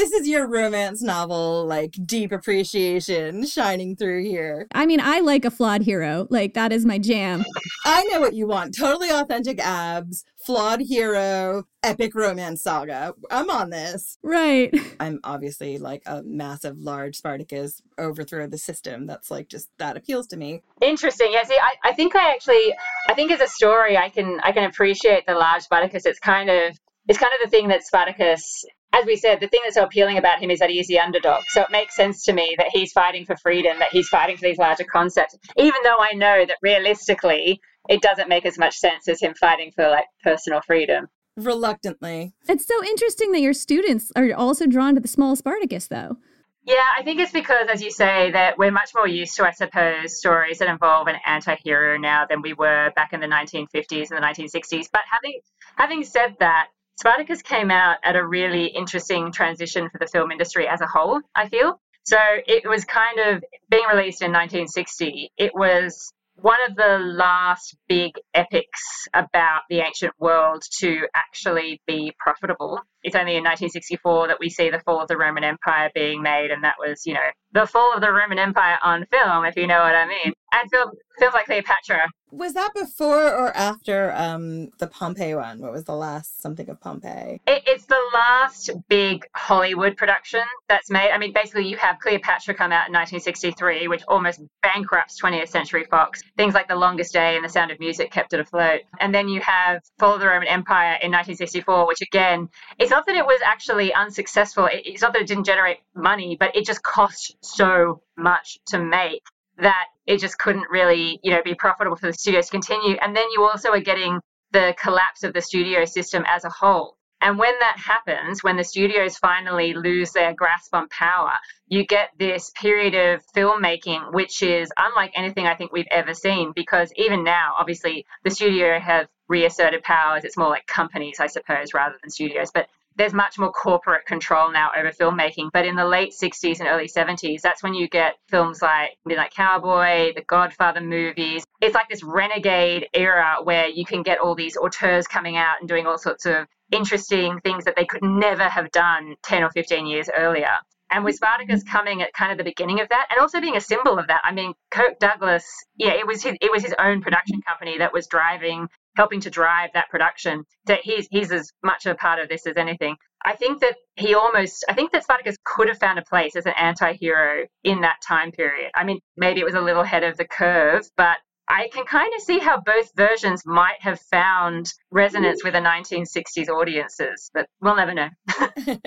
this is your romance novel, like deep appreciation shining through here. I mean, I like a flawed hero. Like, that is my jam. I know what you want. Totally authentic abs, flawed hero, epic romance saga. I'm on this. Right. I'm obviously like a massive, large Spartacus overthrow the system. That's like just that appeals to me. Interesting. Yeah. See, I, I think I actually, I think as a story, I can, I can appreciate the large Spartacus. It's kind of, it's kind of the thing that Spartacus as we said, the thing that's so appealing about him is that he is the underdog. So it makes sense to me that he's fighting for freedom, that he's fighting for these larger concepts, even though I know that realistically it doesn't make as much sense as him fighting for like personal freedom. Reluctantly. It's so interesting that your students are also drawn to the small Spartacus, though. Yeah, I think it's because, as you say, that we're much more used to, I suppose, stories that involve an anti-hero now than we were back in the 1950s and the 1960s. But having having said that, Spartacus came out at a really interesting transition for the film industry as a whole, I feel. So it was kind of being released in 1960. It was one of the last big epics about the ancient world to actually be profitable. It's only in 1964 that we see the fall of the Roman Empire being made, and that was, you know, the fall of the Roman Empire on film, if you know what I mean. and film, films like Cleopatra. Was that before or after um the Pompeii one? What was the last something of Pompeii? It, it's the last big Hollywood production that's made. I mean, basically, you have Cleopatra come out in 1963, which almost bankrupts 20th Century Fox. Things like The Longest Day and The Sound of Music kept it afloat. And then you have Fall of the Roman Empire in 1964, which again, it's not that it was actually unsuccessful. It's not that it didn't generate money, but it just cost so much to make that it just couldn't really, you know, be profitable for the studios to continue. And then you also are getting the collapse of the studio system as a whole. And when that happens, when the studios finally lose their grasp on power, you get this period of filmmaking, which is unlike anything I think we've ever seen. Because even now, obviously, the studio have reasserted powers. It's more like companies, I suppose, rather than studios. But there's much more corporate control now over filmmaking. But in the late 60s and early 70s, that's when you get films like Midnight Cowboy, the Godfather movies. It's like this renegade era where you can get all these auteurs coming out and doing all sorts of interesting things that they could never have done 10 or 15 years earlier. And with Spartacus coming at kind of the beginning of that, and also being a symbol of that, I mean, Kirk Douglas, yeah, it was his, it was his own production company that was driving helping to drive that production. So he's he's as much a part of this as anything. I think that he almost I think that Spartacus could have found a place as an anti-hero in that time period. I mean, maybe it was a little ahead of the curve, but I can kind of see how both versions might have found resonance with the 1960s audiences, but we'll never know.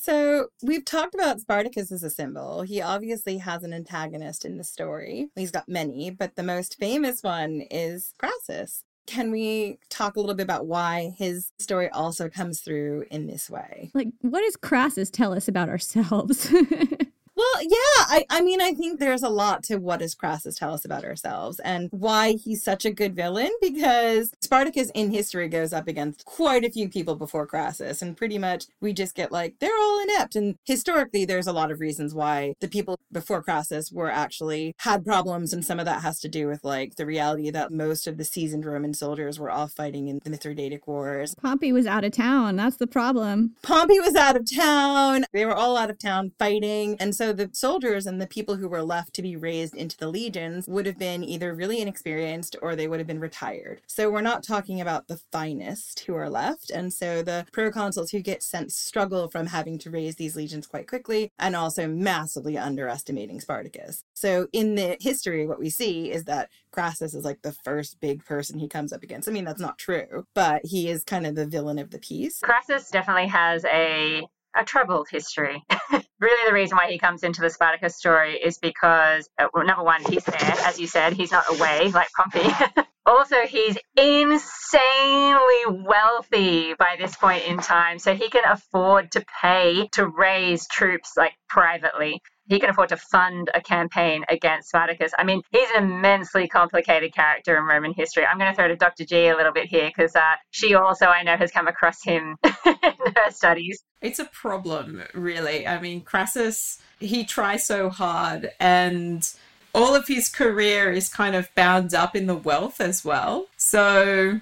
So we've talked about Spartacus as a symbol. He obviously has an antagonist in the story. He's got many, but the most famous one is Crassus. Can we talk a little bit about why his story also comes through in this way? Like, what does Crassus tell us about ourselves? Well, yeah, I, I mean, I think there's a lot to what does Crassus tell us about ourselves and why he's such a good villain because Spartacus in history goes up against quite a few people before Crassus, and pretty much we just get like, they're all inept. And historically, there's a lot of reasons why the people before Crassus were actually had problems, and some of that has to do with like the reality that most of the seasoned Roman soldiers were off fighting in the Mithridatic Wars. Pompey was out of town. That's the problem. Pompey was out of town. They were all out of town fighting. And so the soldiers and the people who were left to be raised into the legions would have been either really inexperienced or they would have been retired. So we're not talking about the finest who are left. And so the proconsuls who get sent struggle from having to raise these legions quite quickly and also massively underestimating Spartacus. So in the history, what we see is that Crassus is like the first big person he comes up against. I mean, that's not true, but he is kind of the villain of the piece. Crassus definitely has a a troubled history. really, the reason why he comes into the Spartacus story is because, uh, well, number one, he's there, as you said, he's not away like Pompey. also, he's insanely wealthy by this point in time, so he can afford to pay to raise troops like privately he can afford to fund a campaign against Spartacus. I mean, he's an immensely complicated character in Roman history. I'm going to throw to Dr. G a little bit here because uh, she also, I know, has come across him in her studies. It's a problem, really. I mean, Crassus, he tries so hard and all of his career is kind of bound up in the wealth as well. So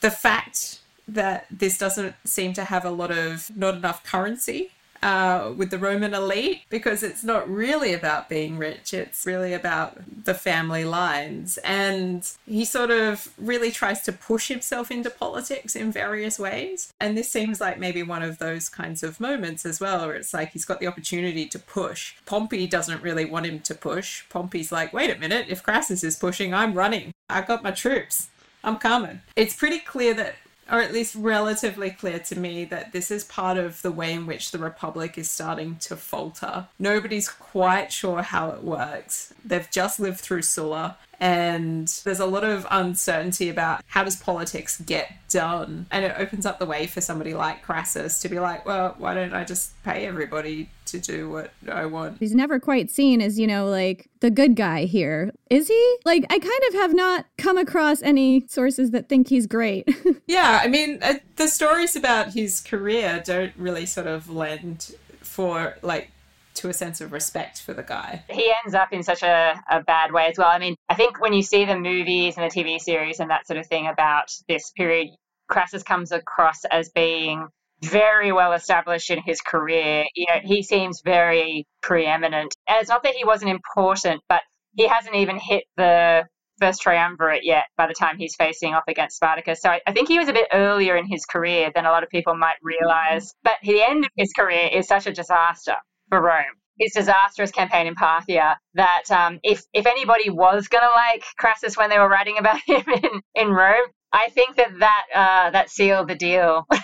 the fact that this doesn't seem to have a lot of not enough currency uh, with the Roman elite because it's not really about being rich. It's really about the family lines. And he sort of really tries to push himself into politics in various ways. And this seems like maybe one of those kinds of moments as well, where it's like he's got the opportunity to push. Pompey doesn't really want him to push. Pompey's like, wait a minute, if Crassus is pushing, I'm running. I got my troops. I'm coming. It's pretty clear that or at least relatively clear to me that this is part of the way in which the Republic is starting to falter. Nobody's quite sure how it works. They've just lived through Sulla and there's a lot of uncertainty about how does politics get done? And it opens up the way for somebody like crassus to be like well why don't i just pay everybody to do what i want? He's never quite seen as you know like the good guy here. Is he? Like i kind of have not come across any sources that think he's great. Yeah i mean uh, the stories about his career don't really sort of lend for like to a sense of respect for the guy. He ends up in such a, a bad way as well. I mean, I think when you see the movies and the TV series and that sort of thing about this period, Crassus comes across as being very well established in his career. You know, he seems very preeminent. And it's not that he wasn't important, but he hasn't even hit the first triumvirate yet by the time he's facing off against Spartacus. So I, I, think he was a bit earlier in his career than a lot of people might realize. But the end of his career is such a disaster for Rome. His disastrous campaign in Parthia that um, if if anybody was gonna like Crassus when they were writing about him in, in Rome, I think that that uh, that sealed the deal.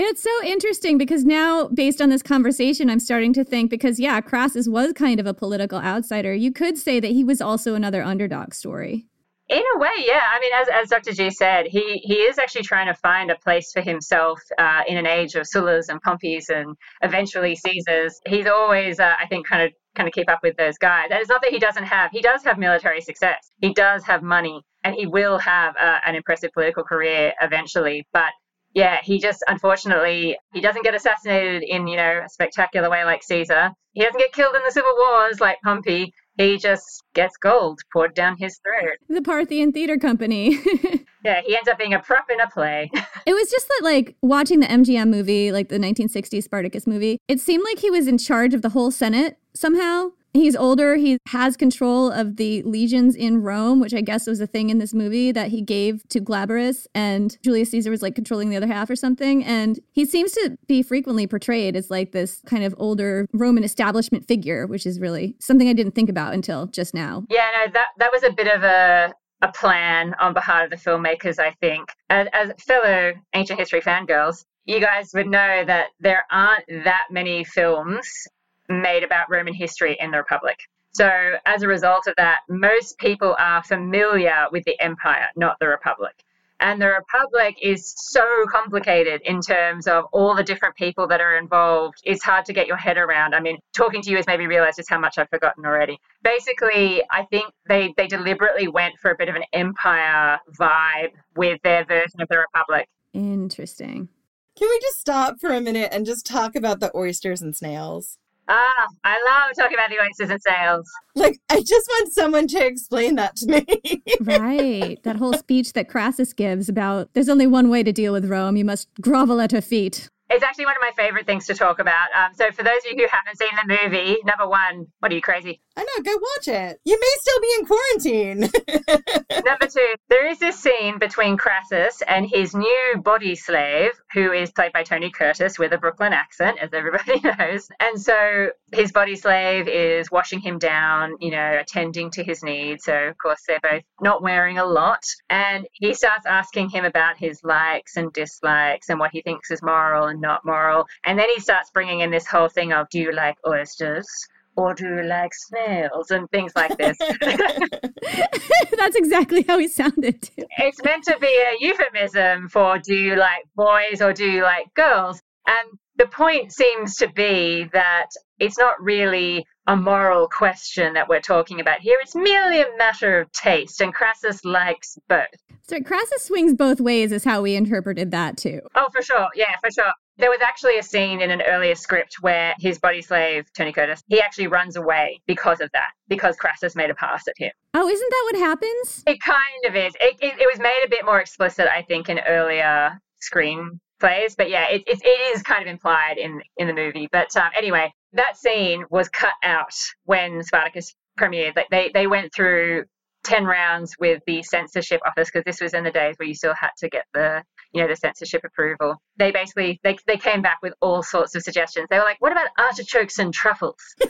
It's so interesting because now, based on this conversation, I'm starting to think because, yeah, Crassus was kind of a political outsider. You could say that he was also another underdog story. In a way, yeah. I mean, as, as Dr. G said, he, he is actually trying to find a place for himself uh, in an age of Sullas and Pompeys and eventually Caesars. He's always, uh, I think, kind of kind of keep up with those guys. And it's not that he doesn't have, he does have military success. He does have money and he will have uh, an impressive political career eventually. But yeah, he just unfortunately he doesn't get assassinated in you know a spectacular way like Caesar. He doesn't get killed in the civil wars like Pompey. He just gets gold poured down his throat. The Parthian Theater Company. yeah, he ends up being a prop in a play. it was just that, like, watching the MGM movie, like the 1960s Spartacus movie, it seemed like he was in charge of the whole Senate somehow. He's older. He has control of the legions in Rome, which I guess was a thing in this movie that he gave to Glabrus, and Julius Caesar was like controlling the other half or something. And he seems to be frequently portrayed as like this kind of older Roman establishment figure, which is really something I didn't think about until just now. Yeah, no, that that was a bit of a a plan on behalf of the filmmakers, I think. As, as fellow ancient history fangirls, you guys would know that there aren't that many films made about Roman history in the Republic. So, as a result of that, most people are familiar with the empire, not the Republic. And the Republic is so complicated in terms of all the different people that are involved. It's hard to get your head around. I mean, talking to you has made me realize just how much I've forgotten already. Basically, I think they, they deliberately went for a bit of an empire vibe with their version of the Republic. Interesting. Can we just stop for a minute and just talk about the oysters and snails? Ah, I love talking about the oysters and snails. Like, I just want someone to explain that to me. right. That whole speech that Crassus gives about there's only one way to deal with Rome. You must grovel at her feet. It's actually one of my favorite things to talk about. Um, so, for those of you who haven't seen the movie, number one, what are you crazy? I know, go watch it. You may still be in quarantine. number two, there is this scene between Crassus and his new body slave, who is played by Tony Curtis with a Brooklyn accent, as everybody knows. And so, his body slave is washing him down, you know, attending to his needs. So, of course, they're both not wearing a lot. And he starts asking him about his likes and dislikes and what he thinks is moral and not moral. And then he starts bringing in this whole thing of do you like oysters? Or do you like snails and things like this? That's exactly how he sounded. Too. It's meant to be a euphemism for do you like boys or do you like girls? And the point seems to be that it's not really a moral question that we're talking about here. It's merely a matter of taste, and Crassus likes both. So Crassus swings both ways, is how we interpreted that too. Oh, for sure. Yeah, for sure. There was actually a scene in an earlier script where his body slave, Tony Curtis, he actually runs away because of that, because Crassus made a pass at him. Oh, isn't that what happens? It kind of is. It, it, it was made a bit more explicit, I think, in earlier screen plays. But yeah, it, it, it is kind of implied in in the movie. But um, anyway, that scene was cut out when Spartacus premiered. Like they they went through ten rounds with the censorship office because this was in the days where you still had to get the you know the censorship approval. They basically they they came back with all sorts of suggestions. They were like, "What about artichokes and truffles?" the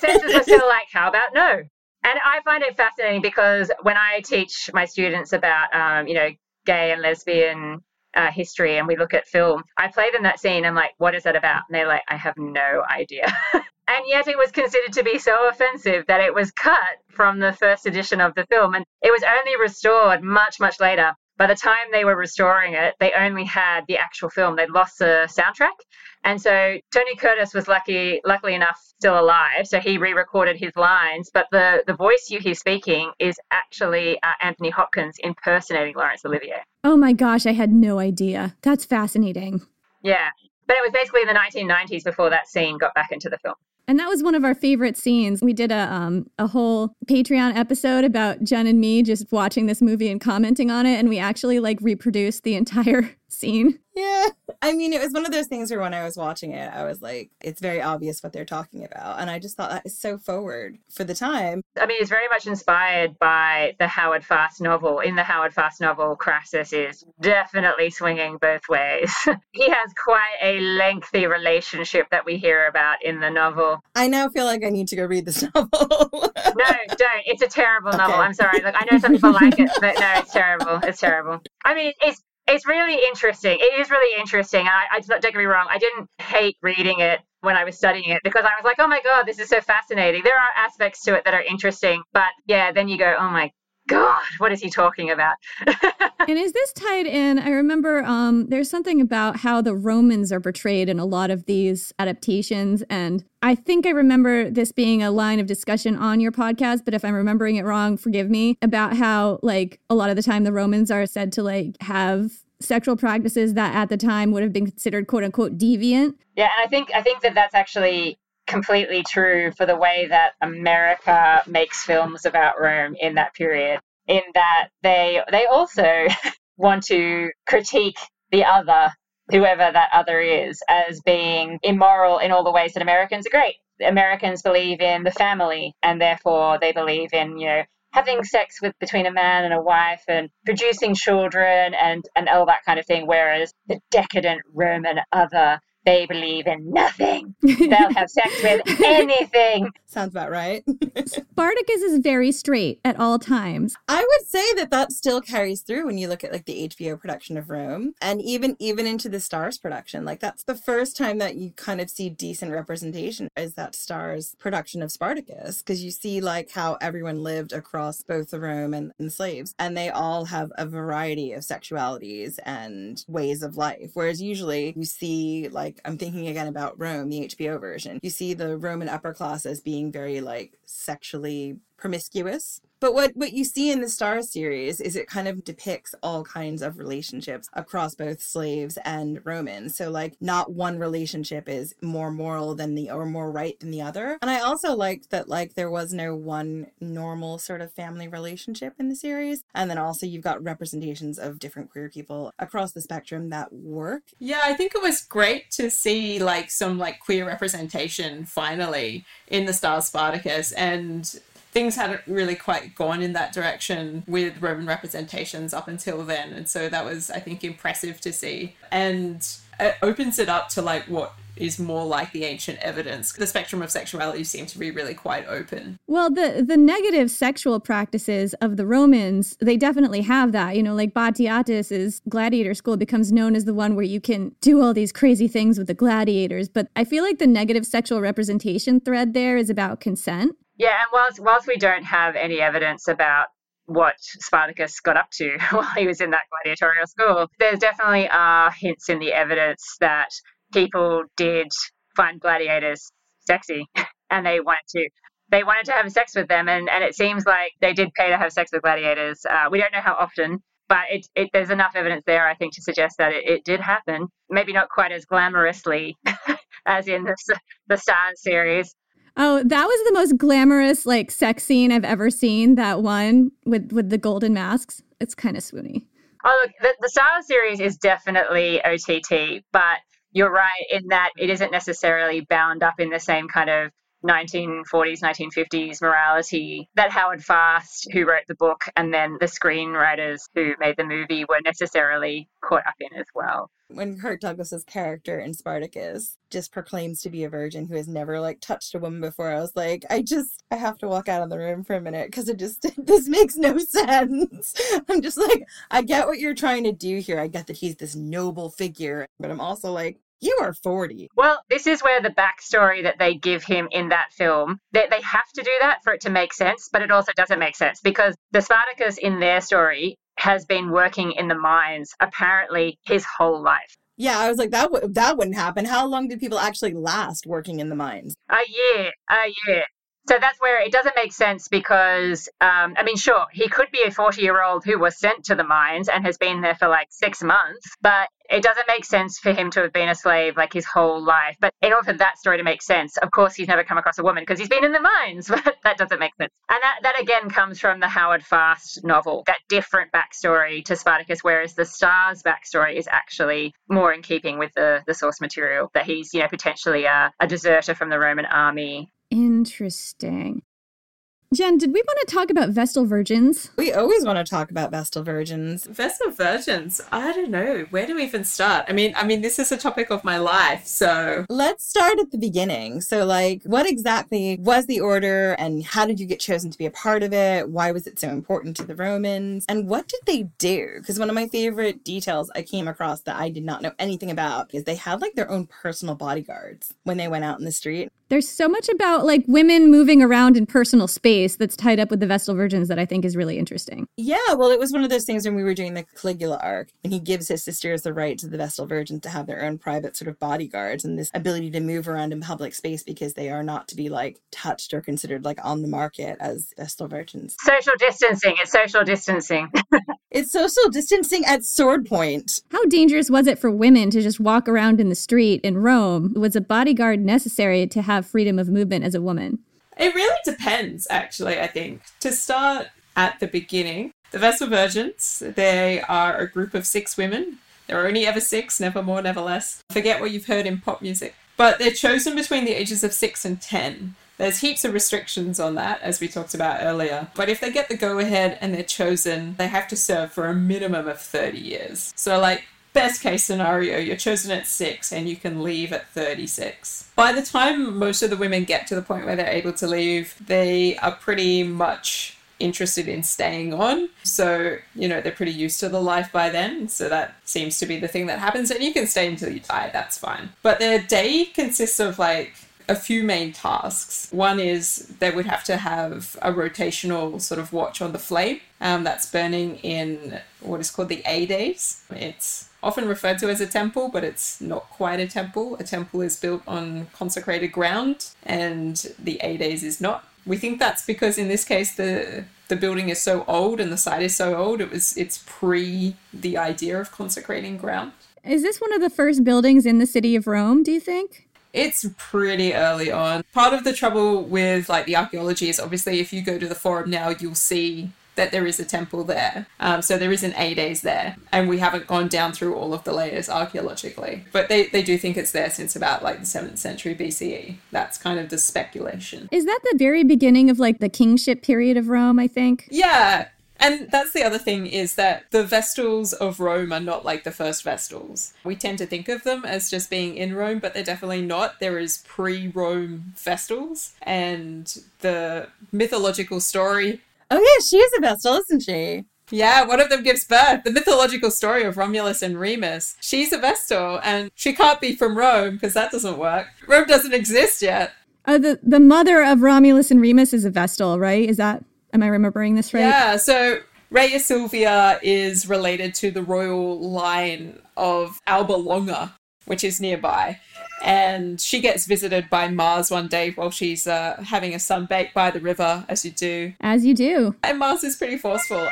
censors were still like, "How about no?" And I find it fascinating because when I teach my students about, um, you know, gay and lesbian uh, history and we look at film, I play them that scene I'm like, what is that about? And they're like, I have no idea. and yet it was considered to be so offensive that it was cut from the first edition of the film. And it was only restored much, much later. By the time they were restoring it, they only had the actual film. They'd lost the soundtrack. And so Tony Curtis was lucky, luckily enough, still alive. So he re-recorded his lines, but the the voice you hear speaking is actually uh, Anthony Hopkins impersonating Laurence Olivier. Oh my gosh, I had no idea. That's fascinating. Yeah, but it was basically in the 1990s before that scene got back into the film. And that was one of our favorite scenes. We did a um, a whole Patreon episode about Jen and me just watching this movie and commenting on it, and we actually like reproduced the entire scene. Yeah. I mean, it was one of those things where when I was watching it, I was like, it's very obvious what they're talking about. And I just thought that is so forward for the time. I mean, it's very much inspired by the Howard Fast novel. In the Howard Fast novel, Crassus is definitely swinging both ways. he has quite a lengthy relationship that we hear about in the novel. I now feel like I need to go read this novel. no, don't. It's a terrible novel. I'm sorry. Look, I know some people like it, but no, it's terrible. It's terrible. I mean, it's it's really interesting. It is really interesting. I, I don't get me wrong. I didn't hate reading it when I was studying it because I was like, oh my god, this is so fascinating. There are aspects to it that are interesting, but yeah, then you go, oh my god, what is he talking about? and is this tied in? I remember um, there's something about how the Romans are portrayed in a lot of these adaptations. And I think I remember this being a line of discussion on your podcast, but if I'm remembering it wrong, forgive me, about how, like, a lot of the time the Romans are said to, like, have sexual practices that at the time would have been considered quote unquote deviant. Yeah, and I think I think that that's actually completely true for the way that America makes films about Rome in that period. In that they they also want to critique the other, whoever that other is, as being immoral in all the ways that Americans are great. Americans believe in the family, and therefore they believe in you know having sex with between a man and a wife and producing children and and all that kind of thing. Whereas the decadent Roman other they believe in nothing. They'll have sex with anything. Sounds about right. Spartacus is very straight at all times. I would say that that still carries through when you look at like the HBO production of Rome and even even into the Starz production. Like that's the first time that you kind of see decent representation is that Starz production of Spartacus because you see like how everyone lived across both the Rome and, and slaves and they all have a variety of sexualities and ways of life. Whereas usually you see like I'm thinking again about Rome, the HBO version. You see the Roman upper class as being very like sexually promiscuous. But what, what you see in the Starz series is it kind of depicts all kinds of relationships across both slaves and Romans. So like not one relationship is more moral than the or more right than the other. And I also liked that like there was no one normal sort of family relationship in the series. And then also you've got representations of different queer people across the spectrum that work. Yeah, I think it was great to see like some like queer representation finally in the Starz Spartacus and things hadn't really quite gone in that direction with Roman representations up until then. And so that was, I think, impressive to see. And it opens it up to like what is more like the ancient evidence. The spectrum of sexuality seemed to be really quite open. Well, the the negative sexual practices of the Romans, they definitely have that. You know, like Batiatus's gladiator school becomes known as the one where you can do all these crazy things with the gladiators. But I feel like the negative sexual representation thread there is about consent. Yeah, and whilst whilst we don't have any evidence about what Spartacus got up to while he was in that gladiatorial school, there definitely are hints in the evidence that people did find gladiators sexy and they wanted to they wanted to have sex with them. And, and it seems like they did pay to have sex with gladiators. Uh, we don't know how often but it, it, there's enough evidence there i think to suggest that it, it did happen. Maybe not quite as glamorously as in the, the series Oh, that was the most glamorous like sex scene I've ever seen. That one with with the golden masks. It's kind of swoony. Oh, look, the, the Starz series is definitely OTT, but you're right in that it isn't necessarily bound up in the same kind of 1940s, 1950s morality that Howard Fast, who wrote the book, and then the screenwriters who made the movie were necessarily caught up in as well. When Kirk Douglas's character in Spartacus just proclaims to be a virgin who has never like touched a woman before, I was like, I just I have to walk out of the room for a minute because it just this makes no sense. I'm just like, I get what you're trying to do here. I get that he's this noble figure, but I'm also like, you are 40. Well, this is where the backstory that they give him in that film, they, they have to do that for it to make sense, but it also doesn't make sense because the Spartacus in their story has been working in the mines apparently his whole life. Yeah, I was like, that w- that wouldn't happen. How long did people actually last working in the mines? A year, a year. So that's where it doesn't make sense because, um, I mean, sure, he could be a 40 year old who was sent to the mines and has been there for like six months, but it doesn't make sense for him to have been a slave like his whole life. But in order for that story to make sense, of course, he's never come across a woman because he's been in the mines. But that doesn't make sense. And that, that again comes from the Howard Fast novel, that different backstory to Spartacus, whereas the Star's backstory is actually more in keeping with the, the source material, that he's, you know, potentially a, a deserter from the Roman army. Interesting. Jen, did we want to talk about Vestal Virgins? We always want to talk about Vestal Virgins. Vestal Virgins. I don't know. Where do we even start? I mean, I mean, this is a topic of my life, so let's start at the beginning. So, like, what exactly was the order, and how did you get chosen to be a part of it? Why was it so important to the Romans, and what did they do? Because one of my favorite details I came across that I did not know anything about is they had like their own personal bodyguards when they went out in the street. There's so much about like women moving around in personal space that's tied up with the Vestal Virgins that I think is really interesting. Yeah, well, it was one of those things when we were doing the Caligula arc, and he gives his sisters the right to the Vestal Virgins to have their own private sort of bodyguards and this ability to move around in public space because they are not to be like touched or considered like on the market as Vestal Virgins. Social distancing. It's social distancing. it's social distancing at sword point. How dangerous was it for women to just walk around in the street in Rome? Was a bodyguard necessary to have freedom of movement as a woman? It really depends, actually, I think. To start at the beginning, the Vestal Virgins, they are a group of six women. There are only ever six, never more, never less. Forget what you've heard in pop music. But they're chosen between the ages of six and ten. There's heaps of restrictions on that, as we talked about earlier. But if they get the go ahead and they're chosen, they have to serve for a minimum of 30 years. So, like, best case scenario, you're chosen at six and you can leave at 36. By the time most of the women get to the point where they're able to leave, they are pretty much interested in staying on. So, you know, they're pretty used to the life by then. So that seems to be the thing that happens. And you can stay until you die, that's fine. But their day consists of like a few main tasks. One is they would have to have a rotational sort of watch on the flame um, that's burning in what is called the aedes. It's often referred to as a temple, but it's not quite a temple. A temple is built on consecrated ground, and the aedes is not. We think that's because in this case the the building is so old and the site is so old. It was it's pre the idea of consecrating ground. Is this one of the first buildings in the city of Rome? Do you think? It's pretty early on. Part of the trouble with like the archaeology is obviously if you go to the forum now, you'll see that there is a temple there. Um, so there is an aedes there, and we haven't gone down through all of the layers archaeologically. But they, they do think it's there since about like the 7th century BCE. That's kind of the speculation. Is that the very beginning of like the kingship period of Rome, I think? Yeah, and that's the other thing is that the Vestals of Rome are not like the first Vestals. We tend to think of them as just being in Rome, but they're definitely not. There is pre Rome Vestals, and the mythological story. Oh, yeah, she is a Vestal, isn't she? Yeah, one of them gives birth. The mythological story of Romulus and Remus. She's a Vestal, and she can't be from Rome because that doesn't work. Rome doesn't exist yet. Uh, the the mother of Romulus and Remus is a Vestal, right? Is that am I remembering this right? Yeah. So Rhea Silvia is related to the royal line of Alba Longa, which is nearby. And she gets visited by Mars one day while she's uh, having a sunbake by the river, as you do. As you do. And Mars is pretty forceful.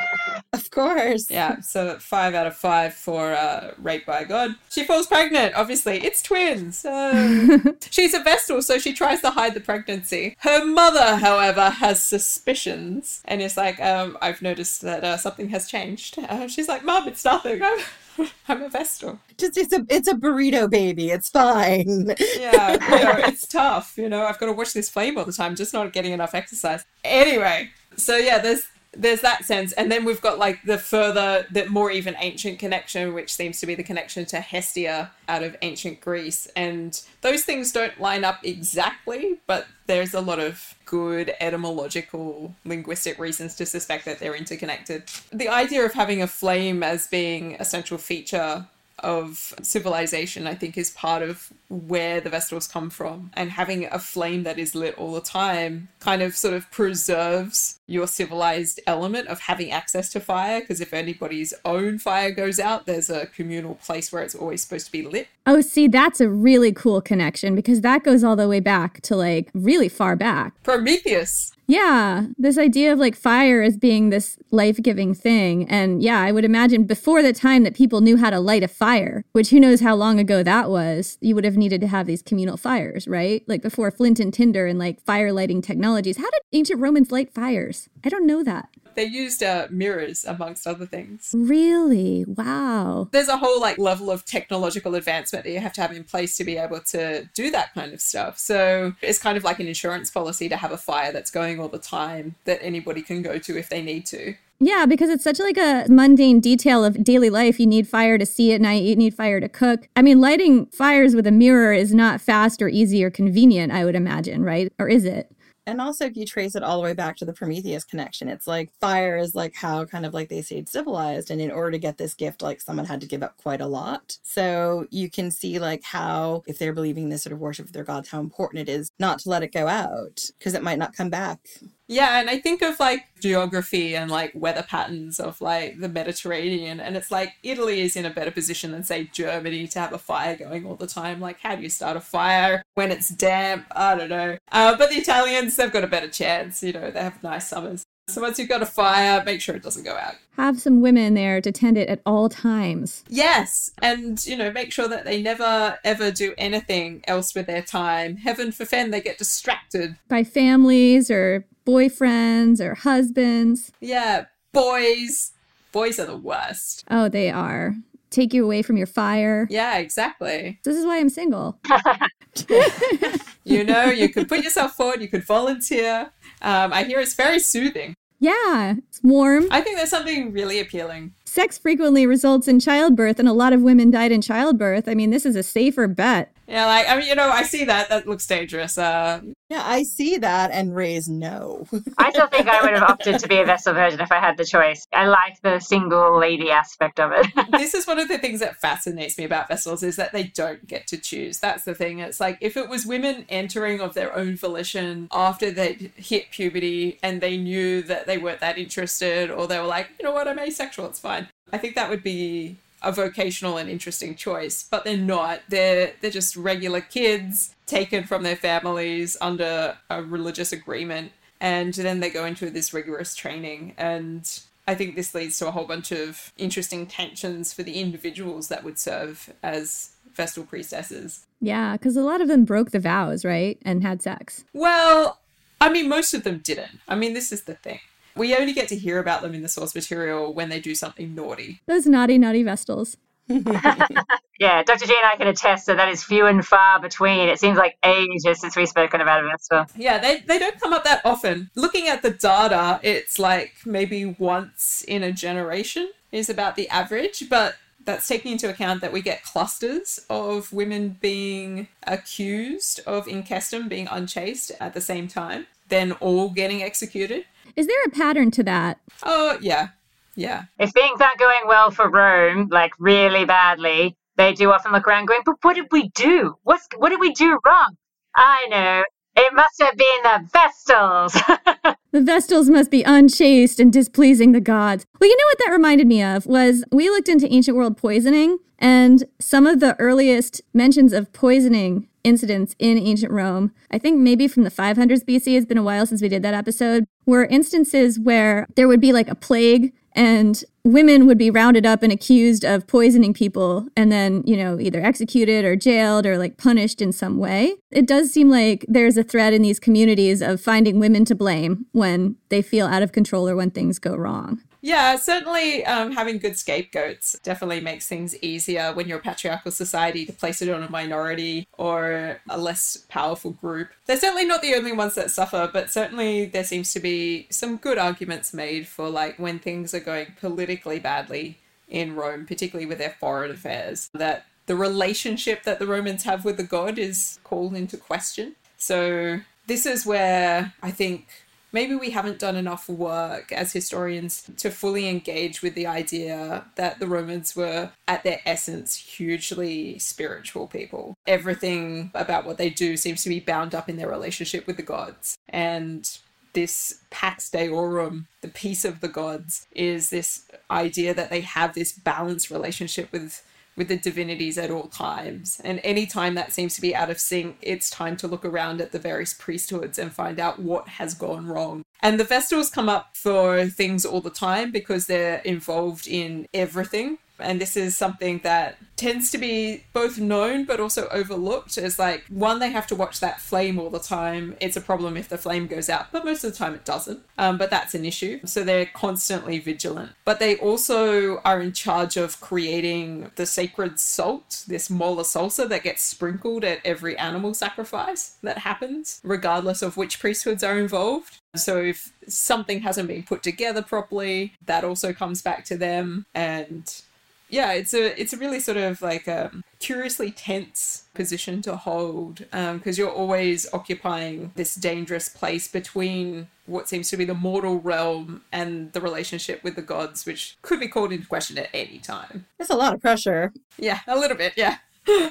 Of course. Yeah, so five out of five for uh, rape by God. She falls pregnant, obviously. It's twins. Uh, she's a Vestal, so she tries to hide the pregnancy. Her mother, however, has suspicions and is like, um, I've noticed that uh, something has changed. Uh, she's like, Mom, it's nothing. I'm, a Vestal. Just it's a it's a burrito baby. It's fine. yeah, you know, it's tough. You know, I've got to watch this flame all the time, just not getting enough exercise. Anyway, so yeah, there's there's that sense, and then we've got like the further, the more even ancient connection, which seems to be the connection to Hestia out of ancient Greece, and those things don't line up exactly, but there's a lot of good etymological linguistic reasons to suspect that they're interconnected. The idea of having a flame as being a central feature of civilization, I think, is part of where the Vestals come from. And having a flame that is lit all the time kind of sort of preserves your civilized element of having access to fire. Because if anybody's own fire goes out, there's a communal place where it's always supposed to be lit. Oh, see, that's a really cool connection because that goes all the way back to like really far back. Prometheus. Yeah, this idea of like fire as being this life giving thing. And yeah, I would imagine before the time that people knew how to light a fire, which who knows how long ago that was, you would have needed to have these communal fires, right? Like before flint and tinder and like fire lighting technologies. How did ancient Romans light fires? I don't know that. They used uh, mirrors, amongst other things. Really? Wow. There's a whole like level of technological advancement that you have to have in place to be able to do that kind of stuff. So it's kind of like an insurance policy to have a fire that's going all the time that anybody can go to if they need to. Yeah, because it's such like a mundane detail of daily life. You need fire to see at night, you need fire to cook. I mean, lighting fires with a mirror is not fast or easy or convenient, I would imagine, right? Or is it? And also, if you trace it all the way back to the Prometheus connection, it's like fire is like how kind of like they stayed civilized. And in order to get this gift, like someone had to give up quite a lot. So you can see like how, if they're believing this sort of worship of their gods, how important it is not to let it go out because it might not come back. Yeah, and I think of like geography and like weather patterns of like the Mediterranean, and it's like Italy is in a better position than say Germany to have a fire going all the time. Like, how do you start a fire when it's damp? I don't know. Uh, but the Italians, they've got a better chance. You know, they have nice summers. So once you've got a fire, make sure it doesn't go out. Have some women there to tend it at all times. Yes, and you know, make sure that they never ever do anything else with their time. Heaven forfend they get distracted. By families or boyfriends or husbands. Yeah, boys. Boys are the worst. Oh, they are. Take you away from your fire. Yeah, exactly. This is why I'm single. you know, you could put yourself forward, you could volunteer. Um, I hear it's very soothing. Yeah, it's warm. I think there's something really appealing. Sex frequently results in childbirth, and a lot of women died in childbirth. I mean, this is a safer bet. Yeah, like I mean, you know, I see that. That looks dangerous. Uh, yeah, I see that and raise no. I still think I would have opted to be a Vestal Virgin if I had the choice. I like the single lady aspect of it. this is one of the things that fascinates me about Vestals is that they don't get to choose. That's the thing. It's like if it was women entering of their own volition after they hit puberty and they knew that they weren't that interested, or they were like, you know what, I'm asexual, it's fine. I think that would be a vocational and interesting choice, but they're not. They're they're just regular kids taken from their families under a religious agreement, and then they go into this rigorous training. And I think this leads to a whole bunch of interesting tensions for the individuals that would serve as Vestal priestesses. Yeah, because a lot of them broke the vows, right, and had sex. Well, I mean, most of them didn't. I mean, this is the thing. We only get to hear about them in the source material when they do something naughty. Those naughty, naughty Vestals. yeah, Dr. G and I can attest that that is few and far between. It seems like ages since we've spoken about a Vestal. Yeah, they, they don't come up that often. Looking at the data, it's like maybe once in a generation is about the average, but that's taking into account that we get clusters of women being accused of incestum, being unchaste at the same time, then all getting executed. Is there a pattern to that? Oh, yeah. Yeah. If things aren't going well for Rome, like really badly, they do often look around going, but what did we do? What's, what did we do wrong? I know. It must have been the Vestals. the Vestals must be unchaste and displeasing the gods. Well, you know what that reminded me of was we looked into ancient world poisoning and some of the earliest mentions of poisoning incidents in ancient Rome, I think maybe from the 500s BC, it's been a while since we did that episode, were instances where there would be like a plague and women would be rounded up and accused of poisoning people and then, you know, either executed or jailed or like punished in some way. It does seem like there's a thread in these communities of finding women to blame when they feel out of control or when things go wrong. Yeah, certainly um, having good scapegoats definitely makes things easier when you're a patriarchal society to place it on a minority or a less powerful group. They're certainly not the only ones that suffer, but certainly there seems to be some good arguments made for like when things are going politically badly in Rome, particularly with their foreign affairs, that the relationship that the Romans have with the god is called into question. So this is where I think maybe we haven't done enough work as historians to fully engage with the idea that the Romans were, at their essence, hugely spiritual people. Everything about what they do seems to be bound up in their relationship with the gods. And this pax deorum, the peace of the gods, is this idea that they have this balanced relationship with with the divinities at all times. And any time that seems to be out of sync, it's time to look around at the various priesthoods and find out what has gone wrong. And the Vestals come up for things all the time because they're involved in everything. And this is something that tends to be both known but also overlooked. As like one they have to watch that flame all the time. It's a problem if the flame goes out but most of the time it doesn't. Um, but that's an issue. So they're constantly vigilant. But they also are in charge of creating the sacred salt this mola salsa that gets sprinkled at every animal sacrifice that happens regardless of which priesthoods are involved. So if something hasn't been put together properly that also comes back to them. And yeah, it's a it's a really sort of like a curiously tense position to hold because um, you're always occupying this dangerous place between what seems to be the mortal realm and the relationship with the gods, which could be called into question at any time. There's a lot of pressure. Yeah, a little bit. Yeah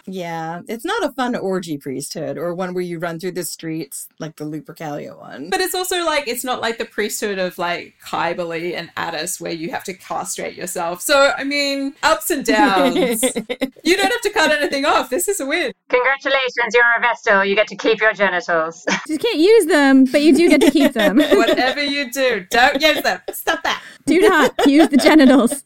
yeah, it's not a fun orgy priesthood or one where you run through the streets like the Lupercalia one. But it's also like it's not like the priesthood of like Kybele and Attis where you have to castrate yourself. So I mean, ups and downs. you don't have to cut anything off. This is a win. Congratulations, you're a Vestal. You get to keep your genitals. You can't use them, but you do get to keep them. Whatever you do, don't use them. Stop that. Do not use the genitals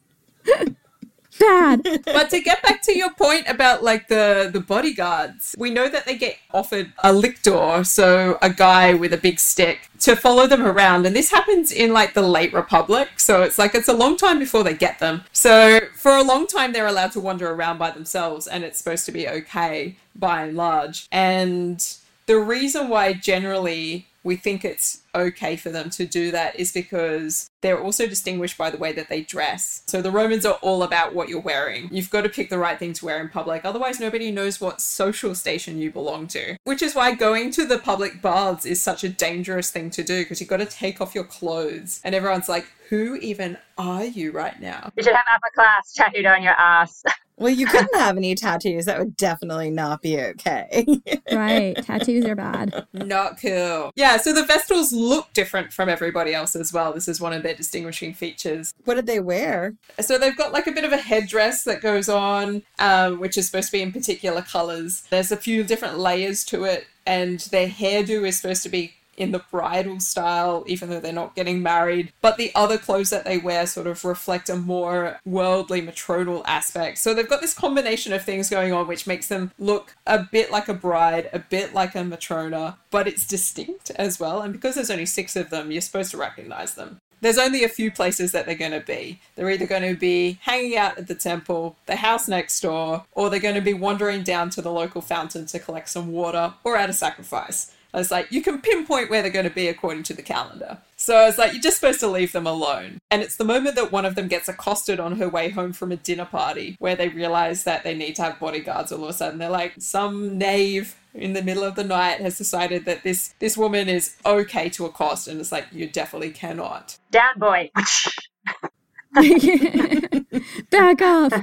bad. but to get back to your point about like the the bodyguards, we know that they get offered a lictor, so a guy with a big stick to follow them around, and this happens in like the late republic. So it's like it's a long time before they get them. So for a long time they're allowed to wander around by themselves, and it's supposed to be okay by and large. And the reason why generally we think it's okay for them to do that is because they're also distinguished by the way that they dress. So the Romans are all about what you're wearing. You've got to pick the right thing to wear in public, otherwise, nobody knows what social station you belong to. Which is why going to the public baths is such a dangerous thing to do because you've got to take off your clothes, and everyone's like, who even are you right now? You should have upper class tattooed on your ass. Well, you couldn't have any tattoos. That would definitely not be okay. right. Tattoos are bad. Not cool. Yeah, so the Vestals look different from everybody else as well. This is one of their distinguishing features. What did they wear? So they've got like a bit of a headdress that goes on, um, which is supposed to be in particular colors. There's a few different layers to it, and their hairdo is supposed to be in the bridal style, even though they're not getting married. But the other clothes that they wear sort of reflect a more worldly matronal aspect. So they've got this combination of things going on, which makes them look a bit like a bride, a bit like a matrona, but it's distinct as well. And because there's only six of them, you're supposed to recognize them there's only a few places that they're going to be. They're either going to be hanging out at the temple, the house next door, or they're going to be wandering down to the local fountain to collect some water or at a sacrifice. I was like, you can pinpoint where they're going to be according to the calendar. So I was like, you're just supposed to leave them alone. And it's the moment that one of them gets accosted on her way home from a dinner party where they realize that they need to have bodyguards all of a sudden. They're like, some knave in the middle of the night has decided that this this woman is okay to accost and it's like you definitely cannot. Down boy. Back off.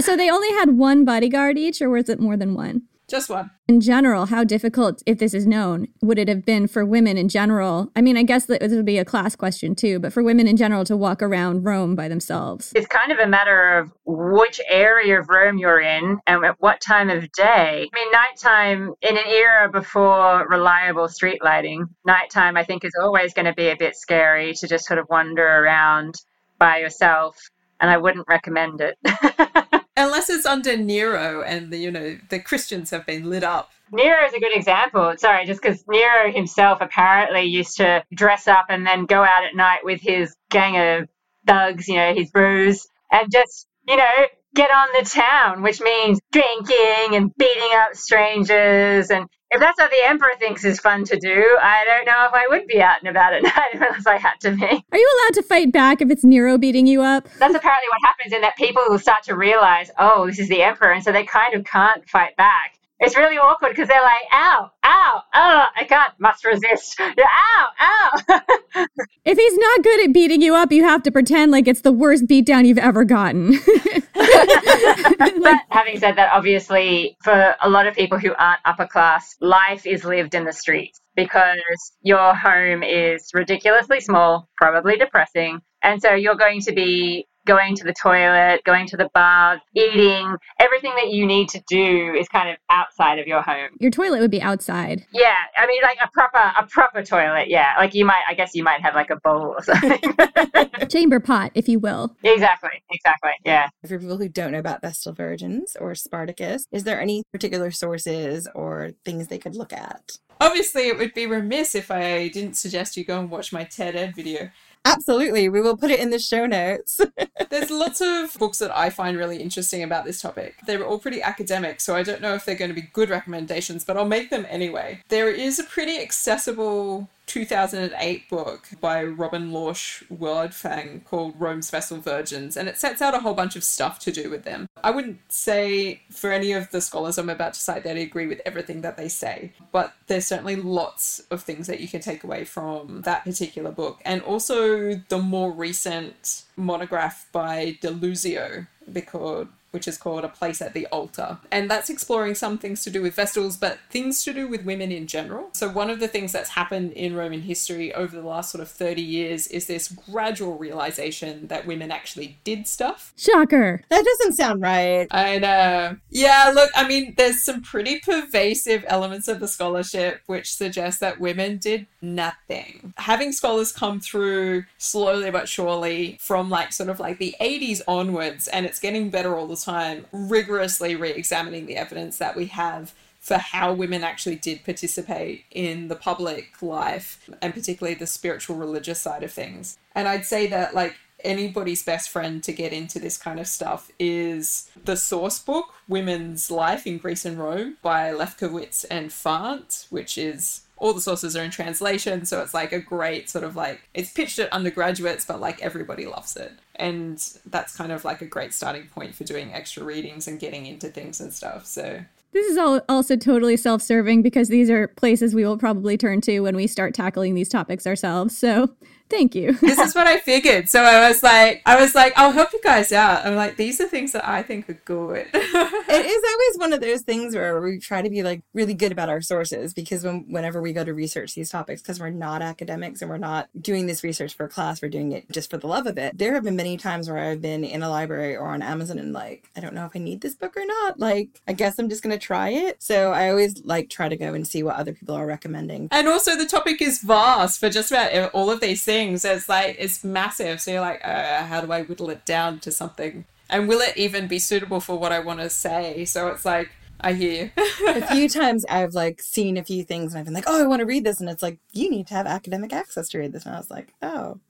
So they only had one bodyguard each or was it more than one? Just one. In general, how difficult, if this is known, would it have been for women in general? I mean, I guess this would be a class question too, but for women in general to walk around Rome by themselves. It's kind of a matter of which area of Rome you're in and at what time of day. I mean, nighttime in an era before reliable street lighting, nighttime I think is always going to be a bit scary to just sort of wander around by yourself, and I wouldn't recommend it. Unless it's under Nero and the, you know, the Christians have been lit up. Nero is a good example. Sorry, just because Nero himself apparently used to dress up and then go out at night with his gang of thugs, you know, his bros, and just, you know, get on the town, which means drinking and beating up strangers. And if that's what the emperor thinks is fun to do, I don't know if I would be out and about at night unless I had to be. Are you allowed to fight back if it's Nero beating you up? That's apparently what happens in that people will start to realize, oh, this is the emperor. And so they kind of can't fight back. It's really awkward because they're like, ow, ow, oh, I can't, must resist. Ow, ow. if he's not good at beating you up, you have to pretend like it's the worst beatdown you've ever gotten. but having said that, obviously, for a lot of people who aren't upper class, life is lived in the streets because your home is ridiculously small, probably depressing. And so you're going to be going to the toilet, going to the bath, eating, everything that you need to do is kind of outside of your home. Your toilet would be outside. Yeah, I mean like a proper a proper toilet. Yeah, like you might I guess you might have like a bowl or something. Chamber pot, if you will. exactly, exactly. Yeah. For people who don't know about Vestal Virgins or Spartacus, is there any particular sources or things they could look at? Obviously, it would be remiss if I didn't suggest you go and watch my TED Ed video. Absolutely. We will put it in the show notes. There's lots of books that I find really interesting about this topic. They're all pretty academic, so I don't know if they're going to be good recommendations, but I'll make them anyway. There is a pretty accessible 2008 book by Robin Lorsch Wildfang called Rome's Vestal Virgins, and it sets out a whole bunch of stuff to do with them. I wouldn't say for any of the scholars I'm about to cite that I agree with everything that they say, but there's certainly lots of things that you can take away from that particular book. And also the more recent monograph by DiLuzio, because which is called A Place at the Altar. And that's exploring some things to do with Vestals, but things to do with women in general. So, one of the things that's happened in Roman history over the last sort of 30 years is this gradual realization that women actually did stuff. Shocker. That doesn't sound right. I know. Yeah, look, I mean, there's some pretty pervasive elements of the scholarship which suggest that women did nothing. Having scholars come through slowly but surely from like sort of like the 80s onwards, and it's getting better all the time, rigorously re examining the evidence that we have for how women actually did participate in the public life and particularly the spiritual religious side of things. And I'd say that, like, anybody's best friend to get into this kind of stuff is the source book, Women's Life in Greece and Rome by Lefkowitz and Fant, which is all the sources are in translation, so it's like a great sort of like it's pitched at undergraduates, but like everybody loves it. And that's kind of like a great starting point for doing extra readings and getting into things and stuff. So This is all also totally self serving because these are places we will probably turn to when we start tackling these topics ourselves. So thank you. this is what I figured. So I was like, I was like, I'll help you guys out. I'm like, these are things that I think are good. it is always one of those things where we try to be like really good about our sources because when whenever we go to research these topics, because we're not academics and we're not doing this research for class, we're doing it just for the love of it. There have been many times where I've been in a library or on Amazon and like, I don't know if I need this book or not. Like, I guess I'm just gonna try it. So I always like try to go and see what other people are recommending. And also the topic is vast for just about all of these things. It's like it's massive. So you're like, uh, how do I whittle it down to something? And will it even be suitable for what I want to say? So it's like, I hear you. a few times I've like seen a few things and I've been like, oh, I want to read this, and it's like you need to have academic access to read this, and I was like, oh.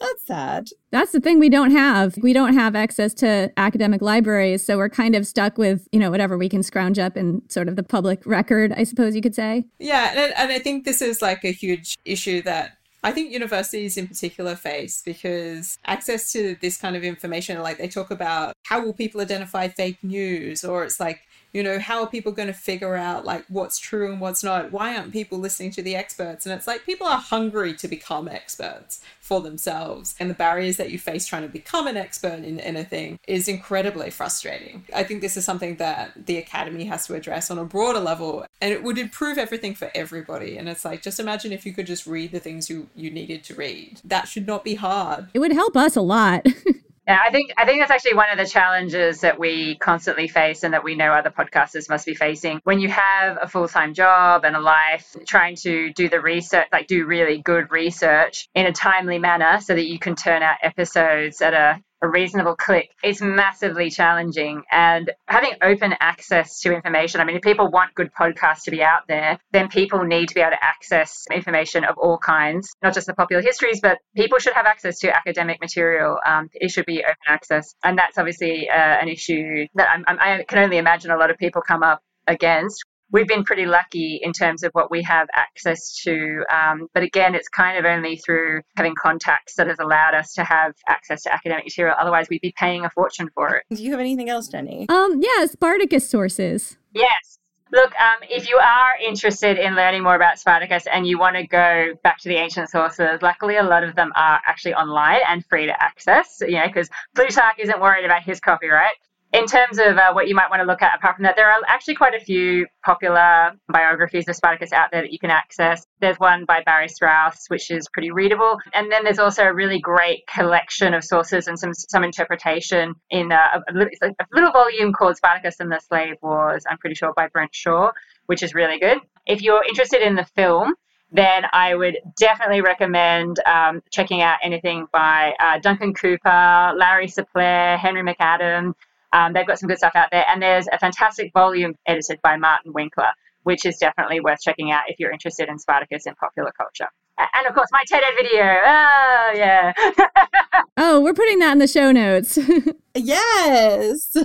That's sad. That's the thing we don't have. We don't have access to academic libraries, so we're kind of stuck with, you know, whatever we can scrounge up in sort of the public record, I suppose you could say. Yeah, and, and I think this is like a huge issue that I think universities in particular face because access to this kind of information, like they talk about how will people identify fake news, or it's like, you know, how are people going to figure out like what's true and what's not? Why aren't people listening to the experts? And it's like people are hungry to become experts for themselves. And the barriers that you face trying to become an expert in anything is incredibly frustrating. I think this is something that the academy has to address on a broader level and it would improve everything for everybody. And it's like, just imagine if you could just read the things you, you needed to read. That should not be hard. It would help us a lot. Yeah, I think I think that's actually one of the challenges that we constantly face and that we know other podcasters must be facing. When you have a full-time job and a life, trying to do the research, like do really good research in a timely manner so that you can turn out episodes at a a reasonable click is massively challenging. And having open access to information, I mean, if people want good podcasts to be out there, then people need to be able to access information of all kinds, not just the popular histories, but people should have access to academic material. Um, it should be open access. And that's obviously uh, an issue that I'm, I'm, I can only imagine a lot of people come up against we've been pretty lucky in terms of what we have access to. Um, but again, it's kind of only through having contacts that has allowed us to have access to academic material. Otherwise, we'd be paying a fortune for it. Do you have anything else, Jenny? Um, yeah, Spartacus sources. Yes. Look, um, if you are interested in learning more about Spartacus and you want to go back to the ancient sources, luckily a lot of them are actually online and free to access. You know, because Plutarch isn't worried about his copyright in terms of uh, what you might want to look at apart from that, there are actually quite a few popular biographies of Spartacus out there that you can access. There's one by Barry Strauss, which is pretty readable. And then there's also a really great collection of sources and some, some interpretation in a, a, little, a little volume called Spartacus and the Slave Wars, I'm pretty sure by Brent Shaw, which is really good. If you're interested in the film, then I would definitely recommend um, checking out anything by uh, Duncan Cooper, Larry Sapler, Henry McAdam. Um, they've got some good stuff out there. And there's a fantastic volume edited by Martin Winkler, which is definitely worth checking out if you're interested in Spartacus and popular culture. And of course, my TED Ed video. Oh, yeah. oh, we're putting that in the show notes. yes.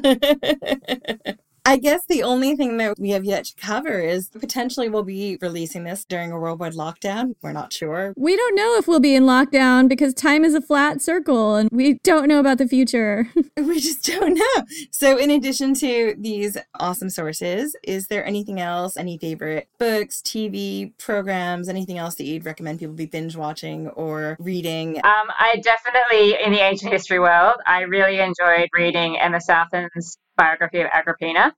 I guess the only thing that we have yet to cover is potentially we'll be releasing this during a worldwide lockdown. We're not sure. We don't know if we'll be in lockdown because time is a flat circle and we don't know about the future. we just don't know. So, in addition to these awesome sources, is there anything else, any favorite books, TV programs, anything else that you'd recommend people be binge watching or reading? Um, I definitely, in the ancient history world, I really enjoyed reading Emma Southon's biography of Agrippina.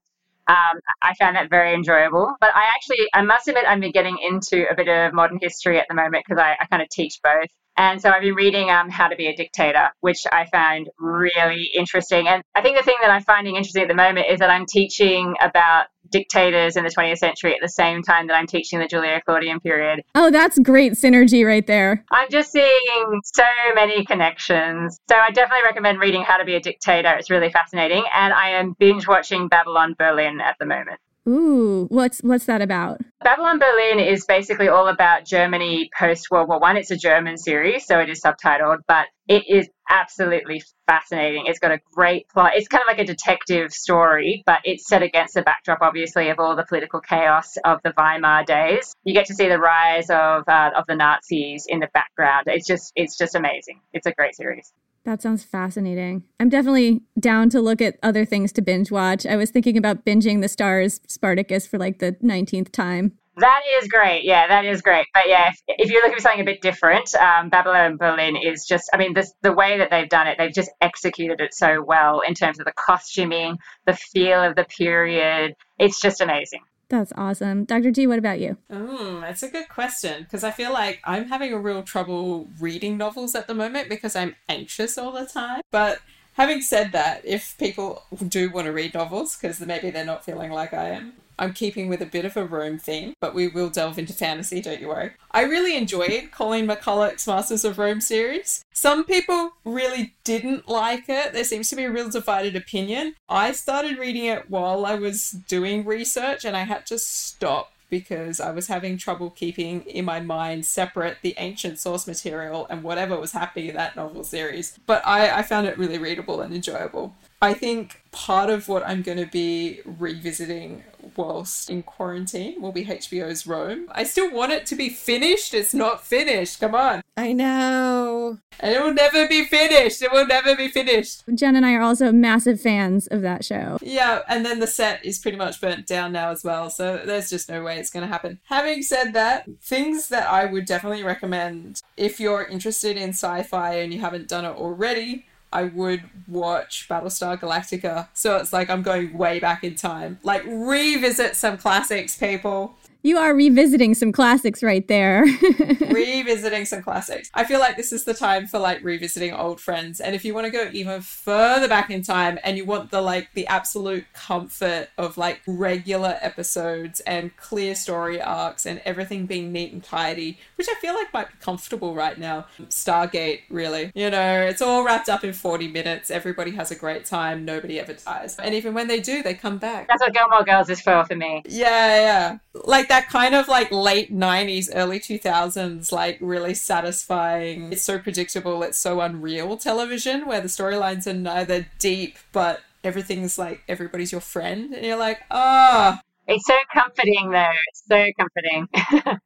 Um, I found that very enjoyable. But I actually, I must admit, I'm getting into a bit of modern history at the moment because I, I kind of teach both. And so I've been reading um, How to Be a Dictator, which I found really interesting. And I think the thing that I'm finding interesting at the moment is that I'm teaching about dictators in the 20th century at the same time that I'm teaching the Julio Claudian period. Oh, that's great synergy right there. I'm just seeing so many connections. So I definitely recommend reading How to Be a Dictator. It's really fascinating. And I am binge watching Babylon Berlin at the moment. Ooh, what's what's that about? Babylon Berlin is basically all about Germany post World War One. It's a German series, so it is subtitled, but it is absolutely fascinating. It's got a great plot. It's kind of like a detective story, but it's set against the backdrop, obviously, of all the political chaos of the Weimar days. You get to see the rise of uh, of the Nazis in the background. It's just it's just amazing. It's a great series. That sounds fascinating. I'm definitely down to look at other things to binge watch. I was thinking about binging the Starz Spartacus for like the 19th time. That is great. Yeah, that is great. But yeah, if, if you're looking for something a bit different, um, Babylon Berlin is just, I mean, this, the way that they've done it, they've just executed it so well in terms of the costuming, the feel of the period. It's just amazing. That's awesome. Dr. G, what about you? Mm, that's a good question because I feel like I'm having a real trouble reading novels at the moment because I'm anxious all the time. But having said that, if people do want to read novels because maybe they're not feeling like I am, I'm keeping with a bit of a Rome theme, but we will delve into fantasy, don't you worry. I really enjoyed Colleen McCullough's Masters of Rome series. Some people really didn't like it. There seems to be a real divided opinion. I started reading it while I was doing research and I had to stop because I was having trouble keeping in my mind separate the ancient source material and whatever was happening in that novel series. But I, I found it really readable and enjoyable. I think part of what I'm going to be revisiting whilst in quarantine will be HBO's Rome. I still want it to be finished. It's not finished. Come on. I know. And it will never be finished. It will never be finished. Jen and I are also massive fans of that show. Yeah, and then the set is pretty much burnt down now as well. So there's just no way it's going to happen. Having said that, things that I would definitely recommend if you're interested in sci fi and you haven't done it already I would watch Battlestar Galactica. So it's like I'm going way back in time. Like revisit some classics, people. You are revisiting some classics right there. revisiting some classics. I feel like this is the time for like revisiting old friends. And if you want to go even further back in time and you want the like the absolute comfort of like regular episodes and clear story arcs and everything being neat and tidy, which I feel like might be comfortable right now. Stargate, really. You know, it's all wrapped up in 40 minutes. Everybody has a great time. Nobody ever dies. And even when they do, they come back. That's what Gilmore Girls is for for me. Yeah, yeah. Like that that kind of like late 90s, early 2000s, like really satisfying. It's so predictable, it's so unreal television where the storylines are neither deep, but everything's like everybody's your friend. And you're like, ah, oh, it's so comforting, though. It's so comforting.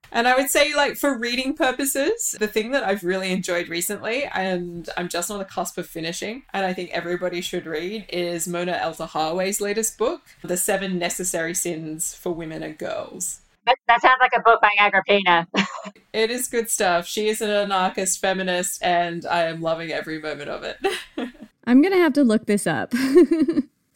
and I would say, like, for reading purposes, the thing that I've really enjoyed recently, and I'm just on the cusp of finishing, and I think everybody should read, is Mona Eltahawy's latest book, The Seven Necessary Sins for Women and Girls. That, that sounds like a book by Agrippina. it is good stuff. She is an anarchist feminist, and I am loving every moment of it. I'm going to have to look this up.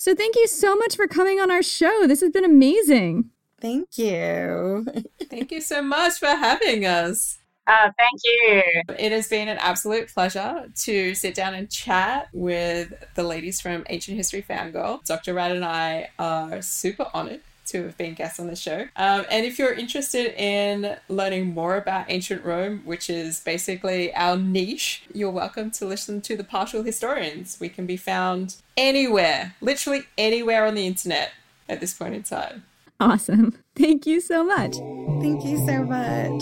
So thank you so much for coming on our show. This has been amazing. Thank you. Thank you so much for having us. Uh, thank you. It has been an absolute pleasure to sit down and chat with the ladies from Ancient History Fangirl. Dr. Rad and I are super honored to have been guests on the show. Um, and if you're interested in learning more about ancient Rome, which is basically our niche, you're welcome to listen to the Partial Historians. We can be found anywhere, literally anywhere on the internet at this point in time. Awesome. Thank you so much. Thank you so much.